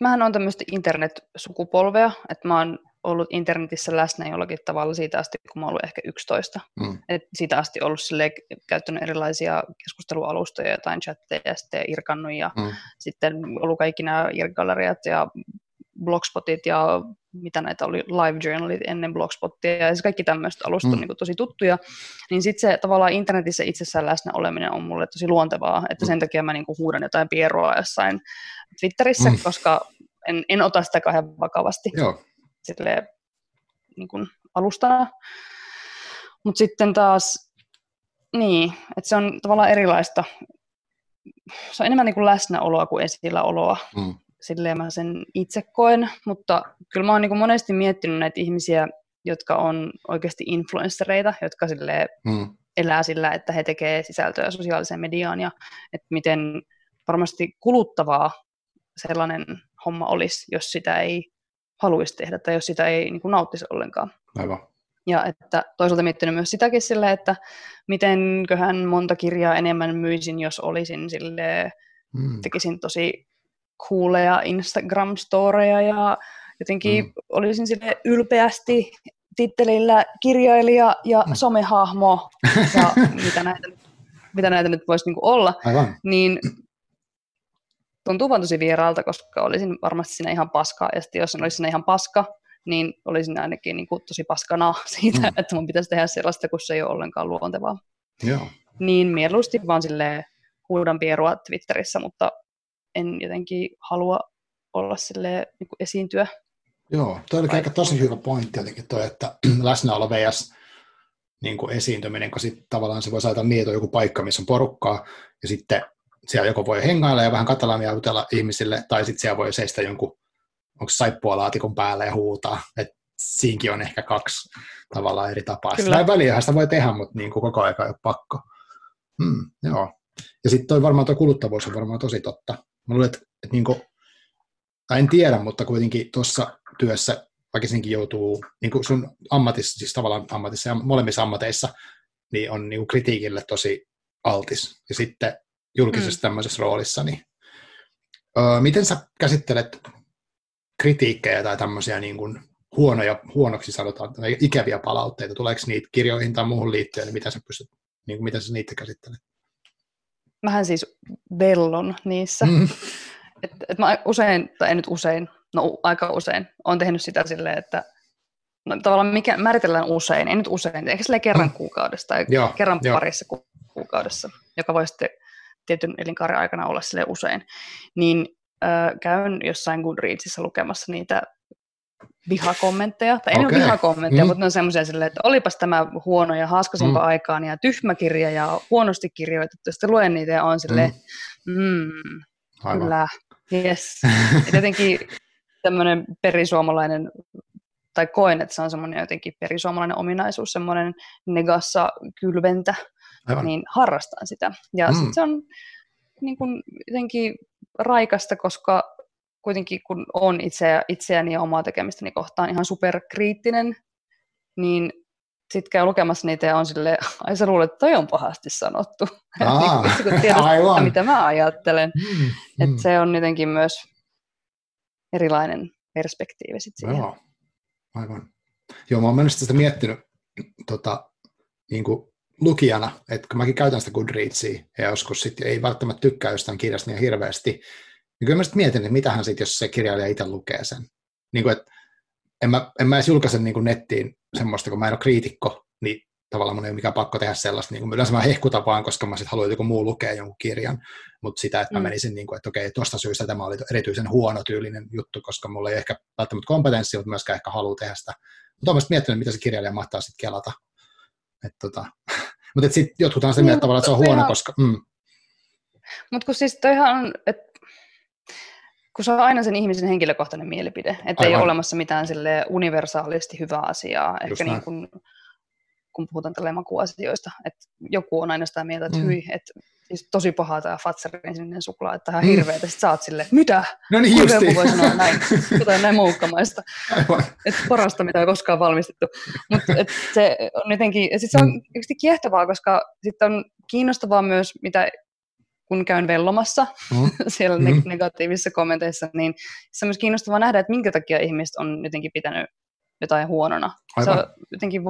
Speaker 2: mähän on tämmöistä internet-sukupolvea, että mä oon ollut internetissä läsnä jollakin tavalla siitä asti, kun mä ollut ehkä 11. Mm. Et siitä asti ollut sille, käyttänyt erilaisia keskustelualustoja, jotain chatteja ja sitten irkannut ja mm. sitten ollut kaikki nämä irgalleriat ja blogspotit ja mitä näitä oli, live journalit ennen blogspottia ja siis kaikki tämmöiset alustat mm. niin tosi tuttuja, niin sitten se tavallaan internetissä itsessään läsnä oleminen on mulle tosi luontevaa, että mm. sen takia mä niin kuin huudan jotain pieroa jossain Twitterissä, mm. koska en, en ota sitä kauhean vakavasti. Joo silleen, niin kuin alustana. Mutta sitten taas, niin, että se on tavallaan erilaista. Se on enemmän niin kuin läsnäoloa kuin esilläoloa. Mm. Silleen mä sen itse koen, mutta kyllä mä oon niin kuin monesti miettinyt näitä ihmisiä, jotka on oikeasti influenssereita, jotka sille mm. elää sillä, että he tekevät sisältöä sosiaaliseen mediaan ja että miten varmasti kuluttavaa sellainen homma olisi, jos sitä ei haluaisi tehdä tai jos sitä ei niin kuin nauttisi ollenkaan.
Speaker 1: Aivan.
Speaker 2: Ja että toisaalta miettinyt myös sitäkin sille, että mitenköhän monta kirjaa enemmän myisin, jos olisin sille mm. tekisin tosi cooleja Instagram-storeja ja jotenkin mm. olisin sille ylpeästi tittelillä kirjailija ja mm. somehahmo ja mitä näitä, mitä näitä nyt voisi niin olla, Aivan. niin tuntuu vaan tosi vieraalta, koska olisin varmasti siinä ihan paska, ja sitten jos olisin siinä ihan paska, niin olisin ainakin niin kuin tosi paskana siitä, mm. että mun pitäisi tehdä sellaista, kun se ei ole ollenkaan luontevaa.
Speaker 1: Joo.
Speaker 2: Niin mieluusti vaan sille huudan pierua Twitterissä, mutta en jotenkin halua olla sille niin kuin esiintyä.
Speaker 1: Joo, toi oli aika tosi hyvä pointti jotenkin toi, että läsnäolo vs. Niin kuin esiintyminen, kun sitten tavallaan se voi saada on joku paikka, missä on porukkaa, ja sitten siellä joko voi hengailla ja vähän katalamia jutella ihmisille, tai sitten siellä voi seistä jonkun, onko saippua laatikon päällä ja huutaa. Et siinkin on ehkä kaksi tavallaan eri tapaa. Kyllä. Sitä väliä sitä voi tehdä, mutta niin kuin koko ajan ei ole pakko. Hmm, joo. Ja sitten toi varmaan tuo kuluttavuus on varmaan tosi totta. Mä luulen, että, että niin kuin, tai en tiedä, mutta kuitenkin tuossa työssä väkisinkin joutuu, niin kuin sun ammatissa, siis tavallaan ammatissa ja molemmissa ammateissa, niin on niin kuin kritiikille tosi altis. Ja sitten julkisessa mm. tämmöisessä roolissa, niin öö, miten sä käsittelet kritiikkejä tai tämmöisiä niin kuin huonoja, huonoksi sanotaan, tai ikäviä palautteita? Tuleeko niitä kirjoihin tai muuhun liittyen, niin mitä sä pystyt, niin kuin, miten sä niitä käsittelet?
Speaker 2: Mähän siis vellon niissä. Mm. Et, et mä usein, tai en nyt usein, no aika usein, on tehnyt sitä silleen, että no, tavallaan mikä, määritellään usein, ei nyt usein, ehkä kerran mm. kuukaudessa tai joo, kerran joo. parissa ku, kuukaudessa, joka voi sitten tietyn elinkaaren aikana olla sille usein, niin äh, käyn jossain Goodreadsissa lukemassa niitä vihakommentteja, tai okay. ei ole vihakommentteja, mm. mutta ne on semmoisia silleen, että olipas tämä huono ja haaskasinpa mm. aikaan ja tyhmä kirja ja huonosti kirjoitettu, sitten luen niitä ja on silleen, mm. Mm, kyllä, yes. jotenkin tämmöinen perisuomalainen, tai koen, että se on semmoinen jotenkin perisuomalainen ominaisuus, semmoinen negassa kylventä, Aivan. niin harrastan sitä. Ja mm. sit se on niin kuin jotenkin raikasta, koska kuitenkin kun on itseä, itseäni ja omaa tekemistäni kohtaan ihan superkriittinen, niin sitten käy lukemassa niitä ja on silleen, ai sä luulet, että toi on pahasti sanottu. Aa, niin, kun tiedät, aivan. mitä mä ajattelen. Mm, mm. Että se on jotenkin myös erilainen perspektiivi sit siihen.
Speaker 1: Joo, aivan. Joo, mä oon mennessä sitä miettinyt tota, niin kuin lukijana, että kun mäkin käytän sitä Goodreadsia ja joskus sitten ei välttämättä tykkää jostain kirjasta niin hirveästi, niin kyllä mä sitten mietin, että mitähän sitten, jos se kirjailija itse lukee sen. Niin kuin, että en mä, en mä edes julkaise niin kuin nettiin semmoista, kun mä en ole kriitikko, niin tavallaan mun ei ole mikään pakko tehdä sellaista. Niin kuin, yleensä mä hehkutan vaan, koska mä sitten haluan joku muu lukea jonkun kirjan, mutta sitä, että mä mm. menisin, niin kuin, että okei, tuosta syystä tämä oli erityisen huono tyylinen juttu, koska mulla ei ehkä välttämättä kompetenssia, mutta myöskään ehkä halua tehdä sitä. Mutta olen miettinyt, mitä se kirjailija mahtaa sitten kelata. Et, tota, mutta sitten jotkut on sitä mieltä tavallaan, että se on huono, ihan... koska... Mm.
Speaker 2: Mutta kun siis toihan on, että kun se on aina sen ihmisen henkilökohtainen mielipide, että ei ole olemassa mitään sille universaalisti hyvää asiaa. Ehkä niin kuin, kun puhutaan tällä makuasioista, että joku on aina sitä mieltä, että mm. hyi, että siis tosi pahaa tämä Fatserin sininen suklaa, että ihan mm. hirveetä. Sitten sä oot silleen, mitä?
Speaker 1: No niin justi.
Speaker 2: Joku voi sanoa näin, jotain näin muukkamaista. Että parasta, mitä on koskaan valmistettu. Mutta se on jotenkin, ja sit se on mm. kiehtovaa, koska sitten on kiinnostavaa myös, mitä kun käyn vellomassa mm. siellä mm. negatiivisissa kommenteissa, niin se on myös kiinnostavaa nähdä, että minkä takia ihmiset on jotenkin pitänyt jotain huonona. Aivan. Se on jotenkin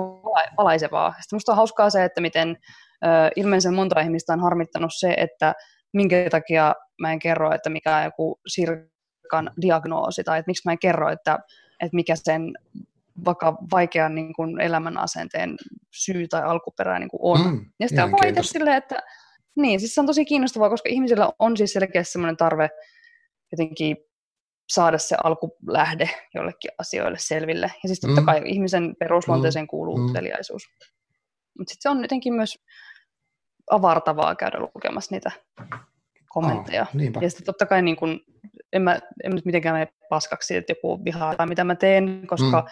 Speaker 2: valaisevaa. Sitten musta on hauskaa se, että miten ilmeisen monta ihmistä on harmittanut se, että minkä takia mä en kerro, että mikä on joku sirkan diagnoosi, tai että miksi mä en kerro, että, että mikä sen vaikka vaikean niin kuin elämän asenteen syy tai alkuperä niin kuin on. Mm, ja on vaan silleen, että niin, siis se on tosi kiinnostavaa, koska ihmisillä on siis selkeästi sellainen tarve jotenkin saada se alkulähde jollekin asioille selville. Ja siis totta mm. kai mm. ihmisen perusluonteeseen mm. kuuluu mm. uteliaisuus. Mutta sitten se on jotenkin myös avartavaa käydä lukemassa niitä kommentteja. Oh, ja sitten totta kai niin kun, en, mä, en nyt mitenkään mene paskaksi, että joku vihaa tai mitä mä teen, koska mm.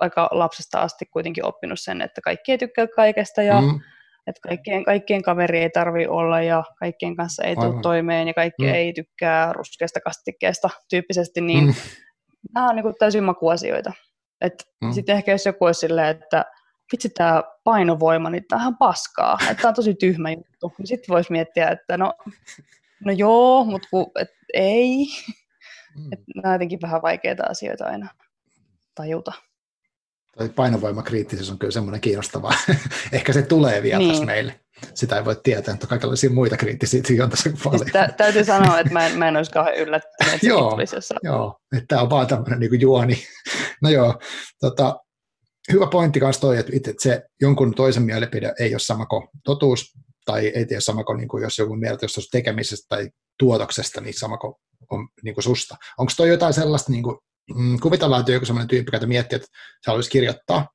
Speaker 2: aika lapsesta asti kuitenkin oppinut sen, että kaikki ei tykkää kaikesta ja mm että kaikkien, kaikkien kaveri ei tarvi olla ja kaikkien kanssa ei tule toimeen ja kaikki mm. ei tykkää ruskeasta kastikkeesta tyyppisesti, niin mm. nämä on niin kuin täysin makuasioita. Mm. Sitten ehkä jos joku olisi silleen, että vitsi tämä painovoima, niin tämä on paskaa, että tämä on tosi tyhmä juttu. Niin sitten voisi miettiä, että no, no joo, mutta ku, et, ei. Mm. Et nämä on jotenkin vähän vaikeita asioita aina tajuta
Speaker 1: painovoimakriittisyys on kyllä semmoinen kiinnostava. Ehkä se tulee vielä niin. meille. Sitä ei voi tietää, että kaikenlaisia muita kriittisyyksiä on tässä paljon. Siis
Speaker 2: tä- täytyy sanoa, että mä en, mä en olisi kauhean yllättynyt, että
Speaker 1: joo, joo, että tämä on vaan tämmöinen niin juoni. No joo, tota, hyvä pointti kanssa toi, että, että se jonkun toisen mielipide ei ole sama kuin totuus, tai ei tiedä sama kuin, niin kuin jos joku mieltä jos tekemisestä tai tuotoksesta, niin sama kuin on niin kuin susta. Onko toi jotain sellaista niin kuin mm, kuvitellaan, että joku sellainen tyyppi, joka miettii, että se haluaisi kirjoittaa,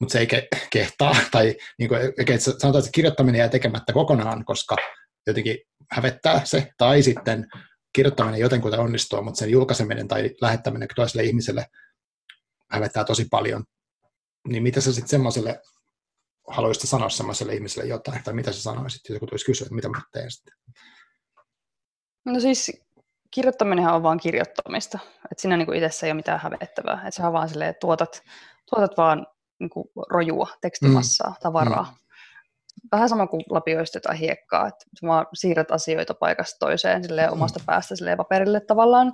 Speaker 1: mutta se ei ke- kehtaa, tai niin kuin, että sanotaan, että kirjoittaminen jää tekemättä kokonaan, koska jotenkin hävettää se, tai sitten kirjoittaminen jotenkin onnistuu, mutta sen julkaiseminen tai lähettäminen toiselle ihmiselle hävettää tosi paljon. Niin mitä sä sitten semmoiselle haluaisit sanoa semmoiselle ihmiselle jotain, tai mitä sä sanoisit, jos joku tulisi kysyä, että mitä mä teen sitten?
Speaker 2: No siis kirjoittaminen on vaan kirjoittamista. Et siinä niin itsessä ei ole mitään hävettävää. Et se on vaan silleen, että tuotat, tuotat vaan niin kuin rojua, tekstimassaa, mm. tavaraa. Mm. Vähän sama kuin lapioista jotain hiekkaa, että vaan siirrät asioita paikasta toiseen silleen, mm. omasta päästä silleen, paperille tavallaan.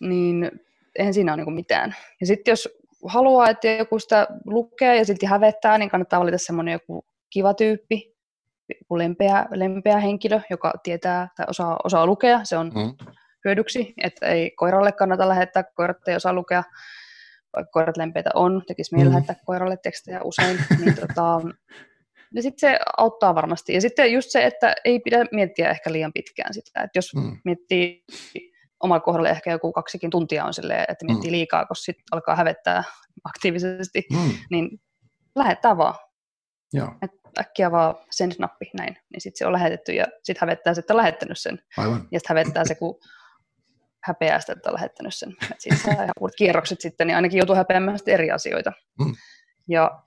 Speaker 2: Niin eihän siinä ole niin mitään. Ja sitten jos haluaa, että joku sitä lukee ja sitten hävettää, niin kannattaa valita semmoinen joku kiva tyyppi, joku lempeä, lempeä henkilö, joka tietää tai osaa, osaa lukea. Se on mm. hyödyksi, että ei koiralle kannata lähettää, koirat ei osaa lukea, vaikka koirat lempeitä on, tekisi mieli mm. lähettää koiralle tekstejä usein. Niin tota, ja sitten se auttaa varmasti. Ja sitten just se, että ei pidä miettiä ehkä liian pitkään sitä. Että jos mm. miettii oma kohdalle ehkä joku kaksikin tuntia on silleen, että miettii mm. liikaa, koska sitten alkaa hävettää aktiivisesti, mm. niin lähettää vaan. Joo. Et äkkiä vaan send-nappi näin, niin sitten se on lähetetty ja sitten hävettää se, että on lähettänyt sen. Aivan. Ja sitten hävettää se, kun häpeää sitä, että on lähettänyt sen. Että siitä saa ihan uudet kierrokset sitten, niin ainakin joutuu häpeämään eri asioita. Mm. Ja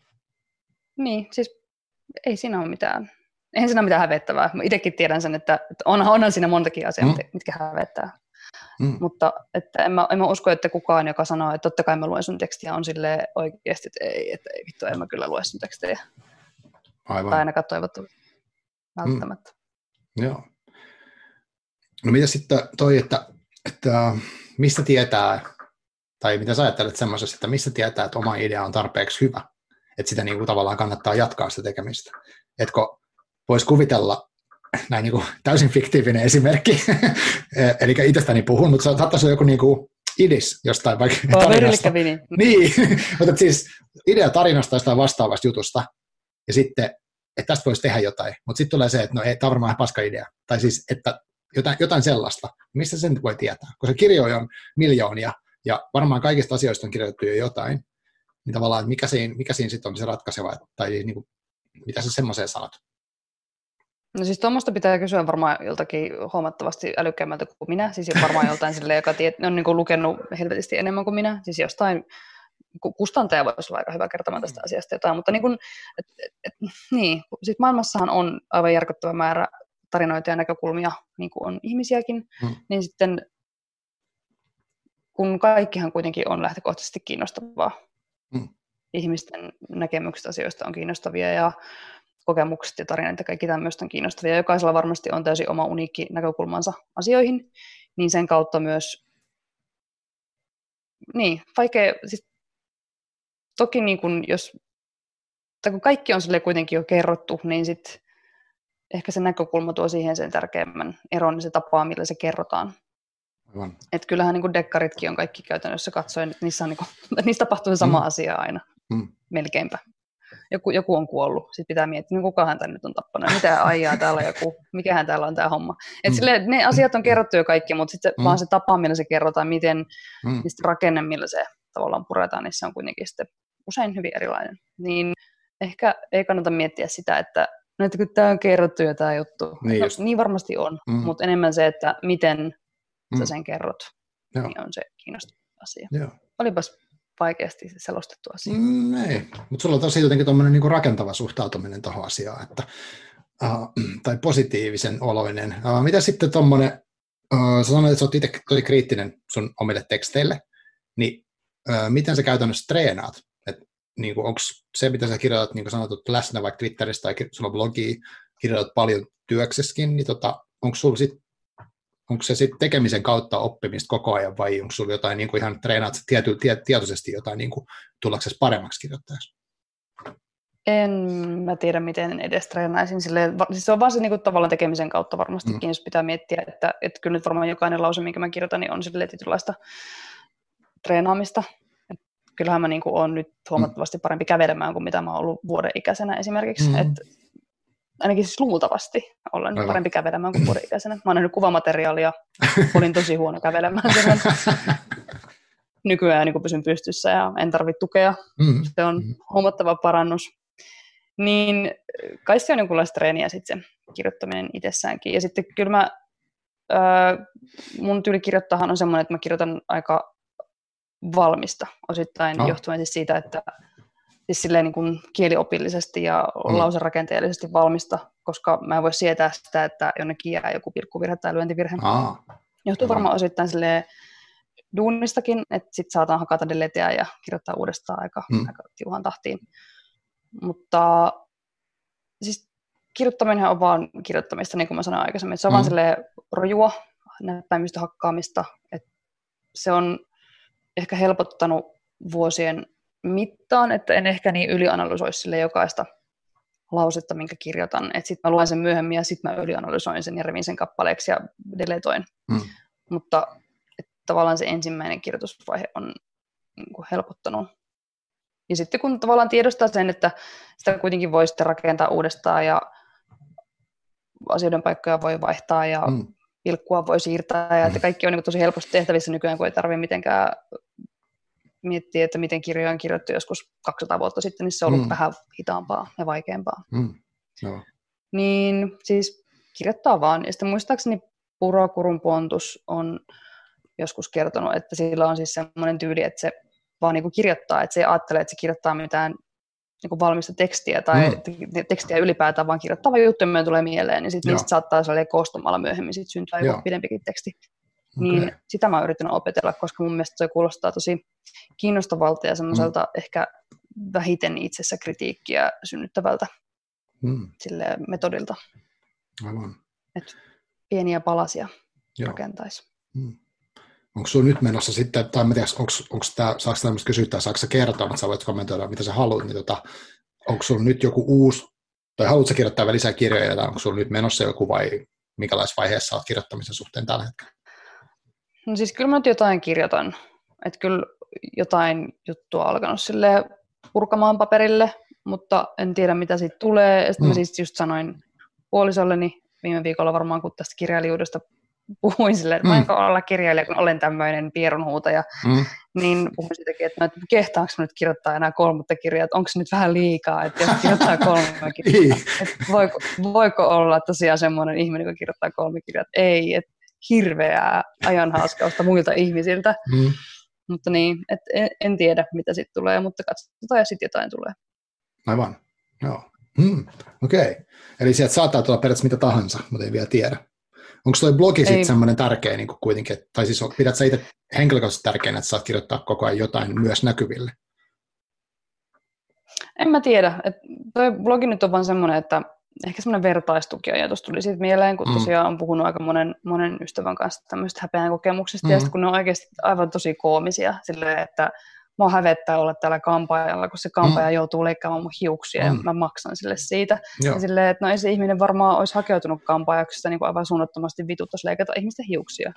Speaker 2: niin, siis ei siinä ole mitään, eihän siinä ole mitään hävettävää. Mä itsekin tiedän sen, että, että onhan, onhan siinä montakin asiaa, mm. mitkä hävettää. Mm. Mutta että en, mä, en mä usko, että kukaan, joka sanoo, että totta kai mä luen sun tekstiä, on sille oikeasti, että ei, että ei vittu, en mä kyllä lue sun tekstejä. Aivan. Tai ainakaan toivottavasti välttämättä.
Speaker 1: Mm. Joo. No mitä sitten toi, että, että mistä tietää, tai mitä sä ajattelet semmoisessa, että mistä tietää, että oma idea on tarpeeksi hyvä, että sitä niin kuin tavallaan kannattaa jatkaa sitä tekemistä. Etkö voisi kuvitella, näin niin kuin täysin fiktiivinen esimerkki, eli itsestäni puhun, mutta saattaisi olla joku niin kuin idis jostain vaikka
Speaker 2: oh, tarinasta. Niin.
Speaker 1: mutta siis idea tarinasta jostain vastaavasta jutusta, ja sitten, että tästä voisi tehdä jotain, mutta sitten tulee se, että no ei, tämä on varmaan paska idea, tai siis, että jotain, jotain sellaista, mistä sen voi tietää, koska kirjoja on miljoonia, ja varmaan kaikista asioista on kirjoitettu jo jotain, niin tavallaan, että mikä siinä, mikä siinä sitten on se ratkaiseva, tai niin kuin, mitä sä semmoiseen sanot?
Speaker 2: No siis tuommoista pitää kysyä varmaan joltakin huomattavasti älykkäämmältä kuin minä, siis varmaan joltain sille, joka tiet, on niin kuin lukenut helvetisti enemmän kuin minä, siis jostain kustantaja voisi olla aika hyvä kertomaan tästä asiasta jotain, mutta niin, kuin, et, et, et, niin. Sit maailmassahan on aivan järkyttävä määrä tarinoita ja näkökulmia, niin kuin on ihmisiäkin, hmm. niin sitten kun kaikkihan kuitenkin on lähtökohtaisesti kiinnostavaa, hmm. ihmisten näkemykset asioista on kiinnostavia ja kokemukset ja tarinat ja kaikki tämmöistä on kiinnostavia. Jokaisella varmasti on täysin oma uniikki näkökulmansa asioihin, niin sen kautta myös, niin, vaikea, siis toki niin kun jos, tai kun kaikki on sille kuitenkin jo kerrottu, niin sitten ehkä se näkökulma tuo siihen sen tärkeimmän eron, niin se tapaa, millä se kerrotaan. Aivan. Et kyllähän niin dekkaritkin on kaikki käytännössä katsoen, että niissä, on niin kuin, niissä tapahtuu sama mm. asia aina, mm. melkeinpä joku, joku on kuollut. Sitten pitää miettiä, no kukahan tänne nyt on tappanut, mitä ajaa täällä joku, mikähän täällä on tämä homma. Et mm. sille, ne asiat on kerrottu jo kaikki, mutta sitten mm. vaan se tapa, millä se kerrotaan, miten mm. rakenne, millä se tavallaan puretaan, niin se on kuitenkin sitten usein hyvin erilainen. Niin ehkä ei kannata miettiä sitä, että no, että kun tämä on kerrottu jo tämä juttu. Niin, no, niin varmasti on, mm. mutta enemmän se, että miten mm. sä sen kerrot, Joo. niin on se kiinnostava asia. Joo. Olipas vaikeasti selostettu asia.
Speaker 1: Mm, ei, mutta sulla on tosi jotenkin tuommoinen niin rakentava suhtautuminen tuohon asiaan, että, uh, tai positiivisen oloinen. Uh, mitä sitten tuommoinen, uh, sä sanoit, että sä oot itse tosi kriittinen sun omille teksteille, niin uh, miten sä käytännössä treenaat? Niin onko se, mitä sä kirjoitat, niin kuin sanotut, läsnä vaikka Twitterissä tai sulla blogi, kirjoitat paljon työkseskin, niin tota, onko sulla sitten onko se sitten tekemisen kautta oppimista koko ajan vai onko sinulla jotain niin kuin ihan treenaat tiety, tietoisesti jotain niin kuin tullaksesi paremmaksi kirjoittajaksi?
Speaker 2: En mä tiedä, miten edes treenaisin. Silleen, siis se on vaan se niin kuin, tavallaan tekemisen kautta varmastikin, mm. jos pitää miettiä, että, että kyllä nyt varmaan jokainen lause, minkä mä kirjoitan, niin on sille tietynlaista treenaamista. Et kyllähän mä niin kuin, olen nyt huomattavasti parempi kävelemään kuin mitä mä oon ollut vuoden ikäisenä esimerkiksi. Mm. Et ainakin siis luultavasti olla nyt parempi kävelemään kuin vuoden-ikäisenä. Mä oon nähnyt kuvamateriaalia, olin tosi huono kävelemään silloin. Nykyään niin pysyn pystyssä ja en tarvitse tukea. Mm. Se on mm. huomattava parannus. Niin kai se on jonkunlaista treeniä sitten se kirjoittaminen itsessäänkin. Ja sitten kyllä mä, äh, mun tyyli kirjoittahan on semmoinen, että mä kirjoitan aika valmista osittain oh. johtuen siis siitä, että siis silleen niin kuin kieliopillisesti ja mm. lauserakenteellisesti valmista, koska mä en voi sietää sitä, että jonnekin jää joku pilkkuvirhe tai lyöntivirhe. Aa. Johtuu Aa. varmaan osittain silleen duunistakin, että sitten saatan hakata deleteä ja kirjoittaa uudestaan aika, mm. aika tiuhan tahtiin. Mutta siis kirjoittaminen on vaan kirjoittamista, niin kuin mä sanoin aikaisemmin. Se on mm. vaan silleen rojua, näppäimistä hakkaamista. Että se on ehkä helpottanut vuosien mittaan, että en ehkä niin ylianalysoisi sille jokaista lausetta, minkä kirjoitan. Että sitten mä luen sen myöhemmin ja sitten mä ylianalysoin sen ja revin sen kappaleeksi ja deletoin. Mm. Mutta että tavallaan se ensimmäinen kirjoitusvaihe on niin kuin helpottanut. Ja sitten kun tavallaan tiedostaa sen, että sitä kuitenkin voi sitten rakentaa uudestaan ja asioiden paikkoja voi vaihtaa ja mm. pilkkua voi siirtää ja että mm. kaikki on niin tosi helposti tehtävissä nykyään, kun ei tarvitse mitenkään miettiä, että miten kirjoja on kirjoittu joskus 200 vuotta sitten, niin se on ollut mm. vähän hitaampaa ja vaikeampaa. Mm. No. Niin siis kirjoittaa vaan. Ja sitten muistaakseni Purokurun Pontus on joskus kertonut, että sillä on siis semmoinen tyyli, että se vaan niin kuin kirjoittaa, että se ei ajattele, että se kirjoittaa mitään niin kuin valmista tekstiä tai mm. tekstiä ylipäätään, vaan kirjoittava juttu, tulee mieleen, niin sitten niistä saattaa koostumalla myöhemmin sit syntyä joku pidempikin teksti. Okay. Niin sitä mä oon yrittänyt opetella, koska mun mielestä se kuulostaa tosi kiinnostavalta ja semmoiselta mm. ehkä vähiten itsessä kritiikkiä synnyttävältä mm. sille metodilta. Aivan. Et pieniä palasia Joo. rakentaisi. Mm.
Speaker 1: Onko sinulla nyt menossa sitten, tai en tiedä, onko, tämä, saako tämmöistä kysyä, tai saako kertoa, että sä voit kommentoida, mitä sä haluat, niin tota, onko sinulla nyt joku uusi, tai haluatko kirjoittaa vielä lisää kirjoja, tai onko sinulla nyt menossa joku, vai minkälaisessa vaiheessa olet kirjoittamisen suhteen tällä hetkellä?
Speaker 2: No siis kyllä mä nyt jotain kirjoitan, että kyllä jotain juttua alkanut sille purkamaan paperille, mutta en tiedä mitä siitä tulee. Sitten mm. mä siis just sanoin puolisolleni viime viikolla varmaan, kun tästä kirjailijuudesta puhuin silleen, että mm. voinko olla kirjailija, kun olen tämmöinen pierunhuutaja, mm. niin puhuin siitäkin, että, no, että kehtaanko nyt kirjoittaa enää kolmatta kirjaa, että onko se nyt vähän liikaa, että jos kirjoittaa kolme kirjaa, niin. että voiko, voiko olla tosiaan semmoinen ihminen, joka kirjoittaa kolme kirjaa, että ei, että hirveää ajanhaaskausta muilta ihmisiltä. Mm. Mutta niin, et en, en tiedä, mitä sitten tulee, mutta katsotaan ja sitten jotain tulee.
Speaker 1: Aivan, joo. Hmm. Okei, okay. eli sieltä saattaa tulla periaatteessa mitä tahansa, mutta ei vielä tiedä. Onko tuo blogi sitten semmoinen tärkeä niin kuitenkin, tai siis pidät sä itse henkilökohtaisesti tärkeänä, että saat kirjoittaa koko ajan jotain myös näkyville?
Speaker 2: En mä tiedä. Tuo blogi nyt on vaan semmoinen, että ehkä semmoinen vertaistukiajatus tuli siitä mieleen, kun mm. tosiaan on puhunut aika monen, monen ystävän kanssa tämmöistä häpeän kokemuksista, mm. ja sitten kun ne on oikeasti aivan tosi koomisia, silleen, että mua hävettää olla täällä kampaajalla, kun se kampaaja mm. joutuu leikkaamaan mun hiuksia, mm. ja mä maksan sille siitä. Joo. Ja silleen, että no ei se ihminen varmaan olisi hakeutunut kampaajaksi, sitä niin kuin aivan suunnattomasti vituttaisi leikata ihmisten hiuksia.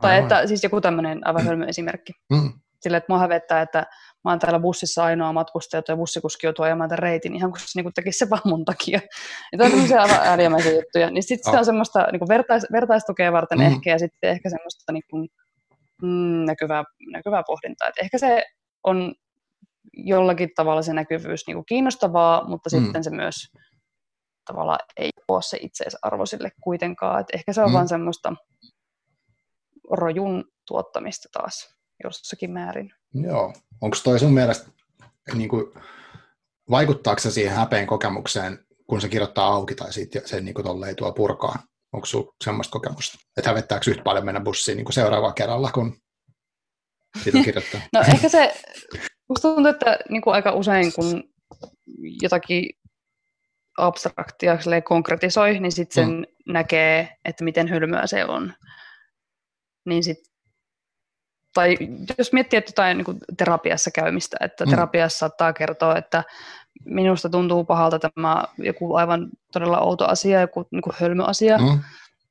Speaker 2: Tai aivan. että siis joku tämmöinen aivan hölmö esimerkki. Mm. Silleen, että mua hävettää, että mä oon täällä bussissa ainoa matkustaja, ja bussikuski joutuu ajamaan tämän reitin ihan kun se niin tekisi se vaan mun takia. Ja tämä on tämmöisiä aivan äärimmäisiä juttuja. Niin sitten oh. se on semmoista niin vertais, vertaistukea varten mm. ehkä, ja sitten ehkä semmoista niin kuin, mm, näkyvää, näkyvää pohdintaa. Et ehkä se on jollakin tavalla se näkyvyys niin kuin kiinnostavaa, mutta mm. sitten se myös tavallaan ei ole se itseisarvo sille kuitenkaan. Et ehkä se on mm. vaan semmoista rojun tuottamista taas jossakin määrin.
Speaker 1: Joo. Onko toi sun mielestä, niin kuin, vaikuttaako se siihen häpeen kokemukseen, kun se kirjoittaa auki tai siitä, sen niin kuin ei tuo purkaa? Onko sinulla semmoista kokemusta? Että hävettääkö yhtä paljon mennä bussiin niin kuin seuraavalla kerralla, kun siitä kirjoittaa?
Speaker 2: no ehkä se, musta tuntuu, että niin kuin aika usein kun jotakin abstraktia konkretisoi, niin sitten sen mm. näkee, että miten hölmöä se on. Niin sitten tai jos miettii että jotain niin terapiassa käymistä, että mm. terapiassa saattaa kertoa, että minusta tuntuu pahalta tämä joku aivan todella outo asia, joku niin kuin hölmöasia, mm.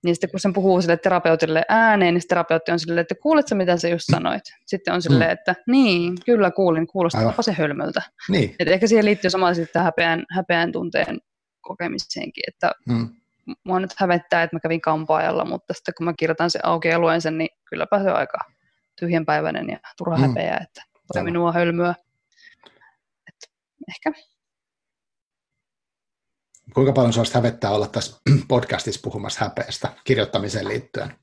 Speaker 2: niin sitten kun sen puhuu sille terapeutille ääneen, niin terapeutti on silleen, että kuulitko mitä sä just sanoit? Sitten on silleen, mm. että niin, kyllä kuulin, kuulostaa se hölmöltä. Niin. Et ehkä siihen liittyy samalla sitten häpeän, häpeän tunteen kokemiseenkin, että mm. mua nyt hävettää, että mä kävin kampaajalla, mutta sitten kun mä kirjoitan sen auki ja luen sen, niin kylläpä se aika tyhjänpäiväinen ja turha mm. häpeä, että toi minua hölmöä. Et ehkä.
Speaker 1: Kuinka paljon sinusta hävettää olla tässä podcastissa puhumassa häpeästä kirjoittamiseen liittyen?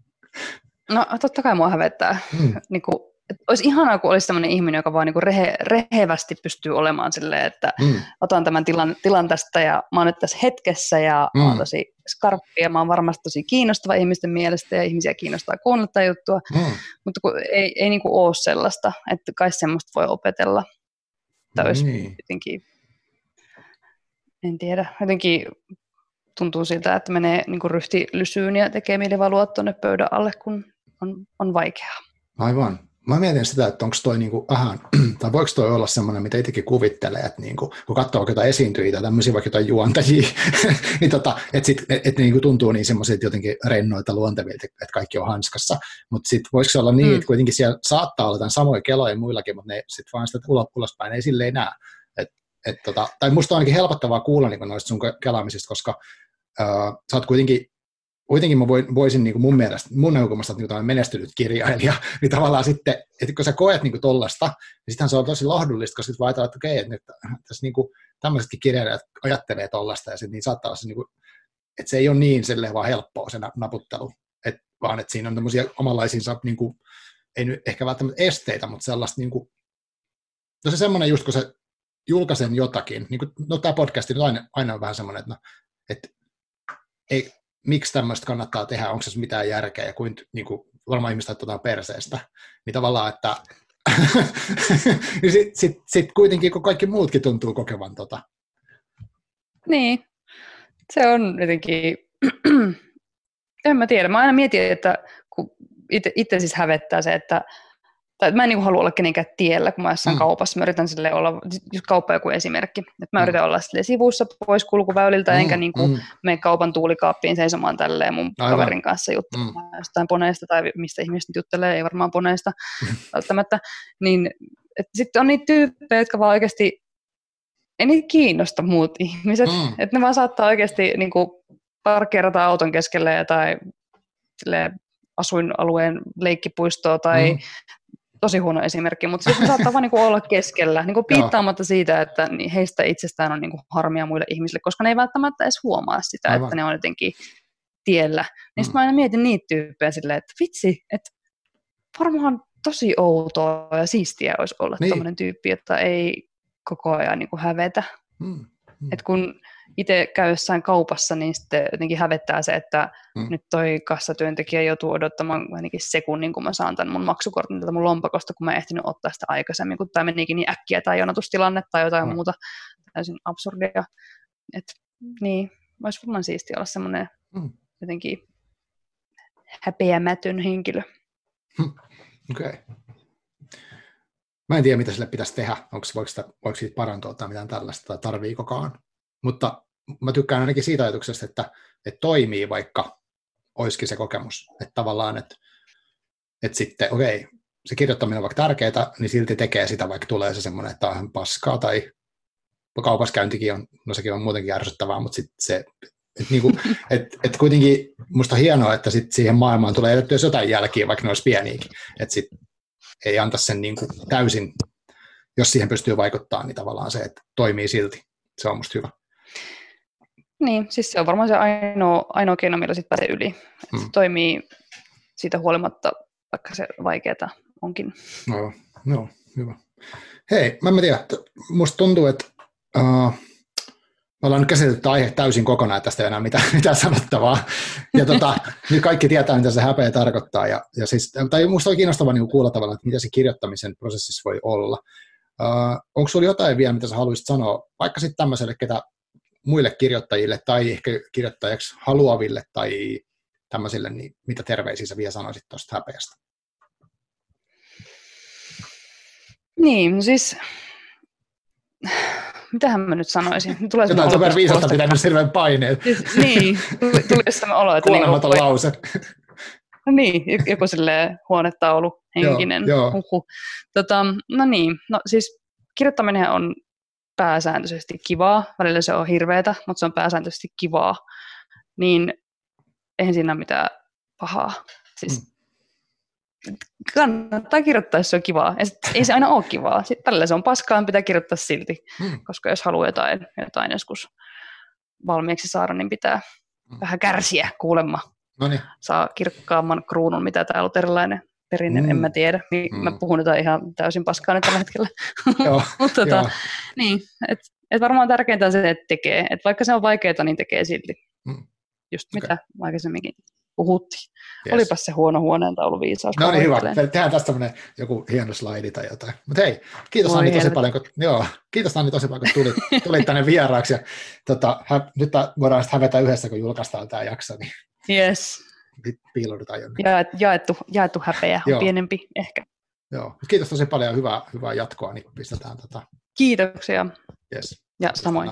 Speaker 2: no totta kai mua hävettää. Mm. Niin kuin, että olisi ihanaa, kun olisi sellainen ihminen, joka vaan niin rehe, rehevästi pystyy olemaan silleen, että mm. otan tämän tilan, tilan tästä ja mä oon nyt tässä hetkessä ja mm. mä oon mm. tosi skarppi ja mä oon varmasti tosi kiinnostava ihmisten mielestä ja ihmisiä kiinnostaa kuunnella tätä juttua, mm. mutta kun ei, ei niin kuin ole sellaista, että kai semmoista voi opetella. Tai olisi niin. jotenkin, en tiedä, jotenkin tuntuu siltä, että menee niin kuin ryhti lysyyn ja tekee mieli valua tuonne pöydän alle, kun on, on vaikeaa.
Speaker 1: Aivan. Mä mietin sitä, että onko toi niinku vähän, tai voiko toi olla semmoinen, mitä itsekin kuvittelee, että niinku, kun katsoo jotain esiintyjiä tai tämmöisiä vaikka jotain juontajia, niin tota, että sit, et, et niinku tuntuu niin semmoiset jotenkin rennoita luontevilta, että kaikki on hanskassa, mutta sitten voiko se olla niin, mm. että kuitenkin siellä saattaa olla samoja keloja muillakin, mutta ne sitten vaan sitä ulospäin ei silleen näe. Et, et tota, tai musta on ainakin helpottavaa kuulla niin noista sun kelaamisista, koska äh, sä oot kuitenkin kuitenkin mä voisin niin kuin mun mielestä, mun näkökulmasta niin menestynyt kirjailija, niin tavallaan sitten, että kun sä koet niin tollasta, niin sittenhän se on tosi lohdullista, koska sitten vaan että okei, että nyt tässä niin kuin, tämmöisetkin kirjailijat ajattelee tollasta, ja sitten niin saattaa olla se, niin kuin, että se ei ole niin silleen vaan helppoa se naputtelu, et, vaan että siinä on tämmöisiä omanlaisiinsa, niin kuin, ei nyt ehkä välttämättä esteitä, mutta sellaista, niin kuin, no se semmoinen just, kun se julkaisen jotakin, niin kuin, no tämä podcast on aina, aina on vähän semmoinen, että, no, että ei, miksi tämmöistä kannattaa tehdä, onko se mitään järkeä, ja kuin, niin kuin varmaan ihmiset otetaan perseestä, niin tavallaan, että niin sitten sit, sit kuitenkin, kun kaikki muutkin tuntuu kokevan tota.
Speaker 2: Niin, se on jotenkin, en mä tiedä, mä aina mietin, että kun itse siis hävettää se, että tai mä en niin halua olla kenenkään tiellä, kun mä jossain mm. kaupassa. Mä yritän sille olla, just kauppa joku esimerkki, että mä mm. yritän olla sille sivussa pois kulkuväyliltä, mm. enkä niin kuin mm. mene kaupan tuulikaappiin seisomaan tälleen mun Aivan. kaverin kanssa juttelemaan mm. jostain poneista tai mistä ihmiset juttelee, ei varmaan poneista mm. välttämättä. Niin, sitten on niitä tyyppejä, jotka vaan oikeasti, ei niitä kiinnosta muut ihmiset, mm. että ne vaan saattaa oikeasti niin kuin parkkeerata auton keskelle tai asuinalueen leikkipuistoa tai mm tosi huono esimerkki, mutta sitten saattaa vaan niinku olla keskellä, niinku piittaamatta siitä, että heistä itsestään on niinku harmia muille ihmisille, koska ne ei välttämättä edes huomaa sitä, Aivan. että ne on jotenkin tiellä. Niin mm. mä aina mietin niitä tyyppejä silleen, että vitsi, että varmaan tosi outoa ja siistiä olisi olla niin. tämmöinen tyyppi, että ei koko ajan niinku hävetä. Mm. Mm. Et kun itse käy jossain kaupassa, niin sitten jotenkin hävettää se, että mm. nyt toi kassatyöntekijä joutuu odottamaan ainakin sekunnin, kun mä saan tämän mun maksukortin tätä mun lompakosta, kun mä en ehtinyt ottaa sitä aikaisemmin, kun tämä menikin niin äkkiä tai jonotustilanne tai jotain mm. muuta täysin absurdia. Et, niin, olisi varmaan siistiä olla semmoinen mm. jotenkin häpeämätön henkilö.
Speaker 1: Hm. Okei. Okay. Mä en tiedä, mitä sille pitäisi tehdä. Onko, voiko, sitä, voiko siitä parantua tai mitään tällaista, tai tarviikokaan. Mutta mä tykkään ainakin siitä ajatuksesta, että, että toimii vaikka olisikin se kokemus. Että tavallaan, että, että sitten, okei, se kirjoittaminen on vaikka tärkeää, niin silti tekee sitä, vaikka tulee se semmoinen, että on paskaa tai kaupaskäyntikin on, no sekin on muutenkin ärsyttävää, mutta sitten se, että niinku, et, et kuitenkin musta hienoa, että sit siihen maailmaan tulee jätettyä jotain jälkiä, vaikka ne olisi pieniäkin, että sit ei anta sen niinku täysin, jos siihen pystyy vaikuttaa, niin tavallaan se, että toimii silti, se on musta hyvä.
Speaker 2: Niin, siis se on varmaan se ainoa, ainoa keino, millä sitten pääsee yli. Hmm. Se toimii siitä huolimatta, vaikka se vaikeaa onkin.
Speaker 1: No, no, hyvä. Hei, mä en tiedä, musta tuntuu, että uh, me ollaan nyt käsitelty aihe täysin kokonaan, että tästä ei enää mitään, mitään sanottavaa. Ja tota, nyt kaikki tietää, mitä se häpeä tarkoittaa. Ja, ja siis, tai musta on kiinnostavaa niin kuulla tavallaan, että mitä se kirjoittamisen prosessissa voi olla. Uh, onko sinulla jotain vielä, mitä sä haluaisit sanoa, vaikka sitten tämmöiselle, ketä muille kirjoittajille tai ehkä kirjoittajaksi haluaville tai tämmöisille, niin mitä terveisiä sä vielä sanoisit tuosta häpeästä?
Speaker 2: Niin, no siis mitähän mä nyt sanoisin?
Speaker 1: Tulee Jotain super viisasta pitänyt hirveän paineet.
Speaker 2: Siis, niin, tuli, sellainen olo, että...
Speaker 1: Kuolematon niin, lause.
Speaker 2: No niin, joku silleen huonetaulu henkinen. Joo, joo. Tota, no niin, no siis kirjoittaminen on pääsääntöisesti kivaa, välillä se on hirveätä, mutta se on pääsääntöisesti kivaa, niin eihän siinä ole mitään pahaa. Siis mm. kannattaa kirjoittaa, jos se on kivaa. Ja sit, ei se aina ole kivaa. Sitten välillä se on paskaa, pitää kirjoittaa silti, mm. koska jos haluaa jotain, jotain joskus valmiiksi saada, niin pitää mm. vähän kärsiä kuulemma.
Speaker 1: Noniin.
Speaker 2: Saa kirkkaamman kruunun, mitä tämä luterilainen perinne, mm. en mä tiedä. Niin mm. Mä puhun jotain ihan täysin paskaa nyt tällä hetkellä. Mutta tota, niin, et, et varmaan tärkeintä on se, että tekee. Et vaikka se on vaikeaa, niin tekee silti. Mm. Just okay. mitä aikaisemminkin puhuttiin. Yes. Olipas se huono huoneentaulu viisaus.
Speaker 1: No niin, hyvä. Tehdään tästä joku hieno slaidi tai jotain. Mutta hei, kiitos Anni tosi paljon, kun, joo, kiitos Anni tosi paljon, kun tulit, tulit tänne vieraaksi. Ja, tota, hä, nyt voidaan sitten hävetä yhdessä, kun julkaistaan tämä jakso. Niin
Speaker 2: yes
Speaker 1: piiloudutaan jonnekin.
Speaker 2: Ja, jaettu, jaettu häpeä on pienempi ehkä.
Speaker 1: Joo. Kiitos tosi paljon ja hyvää, hyvää jatkoa, niin pistetään tätä.
Speaker 2: Kiitoksia.
Speaker 1: Yes.
Speaker 2: Ja samoin.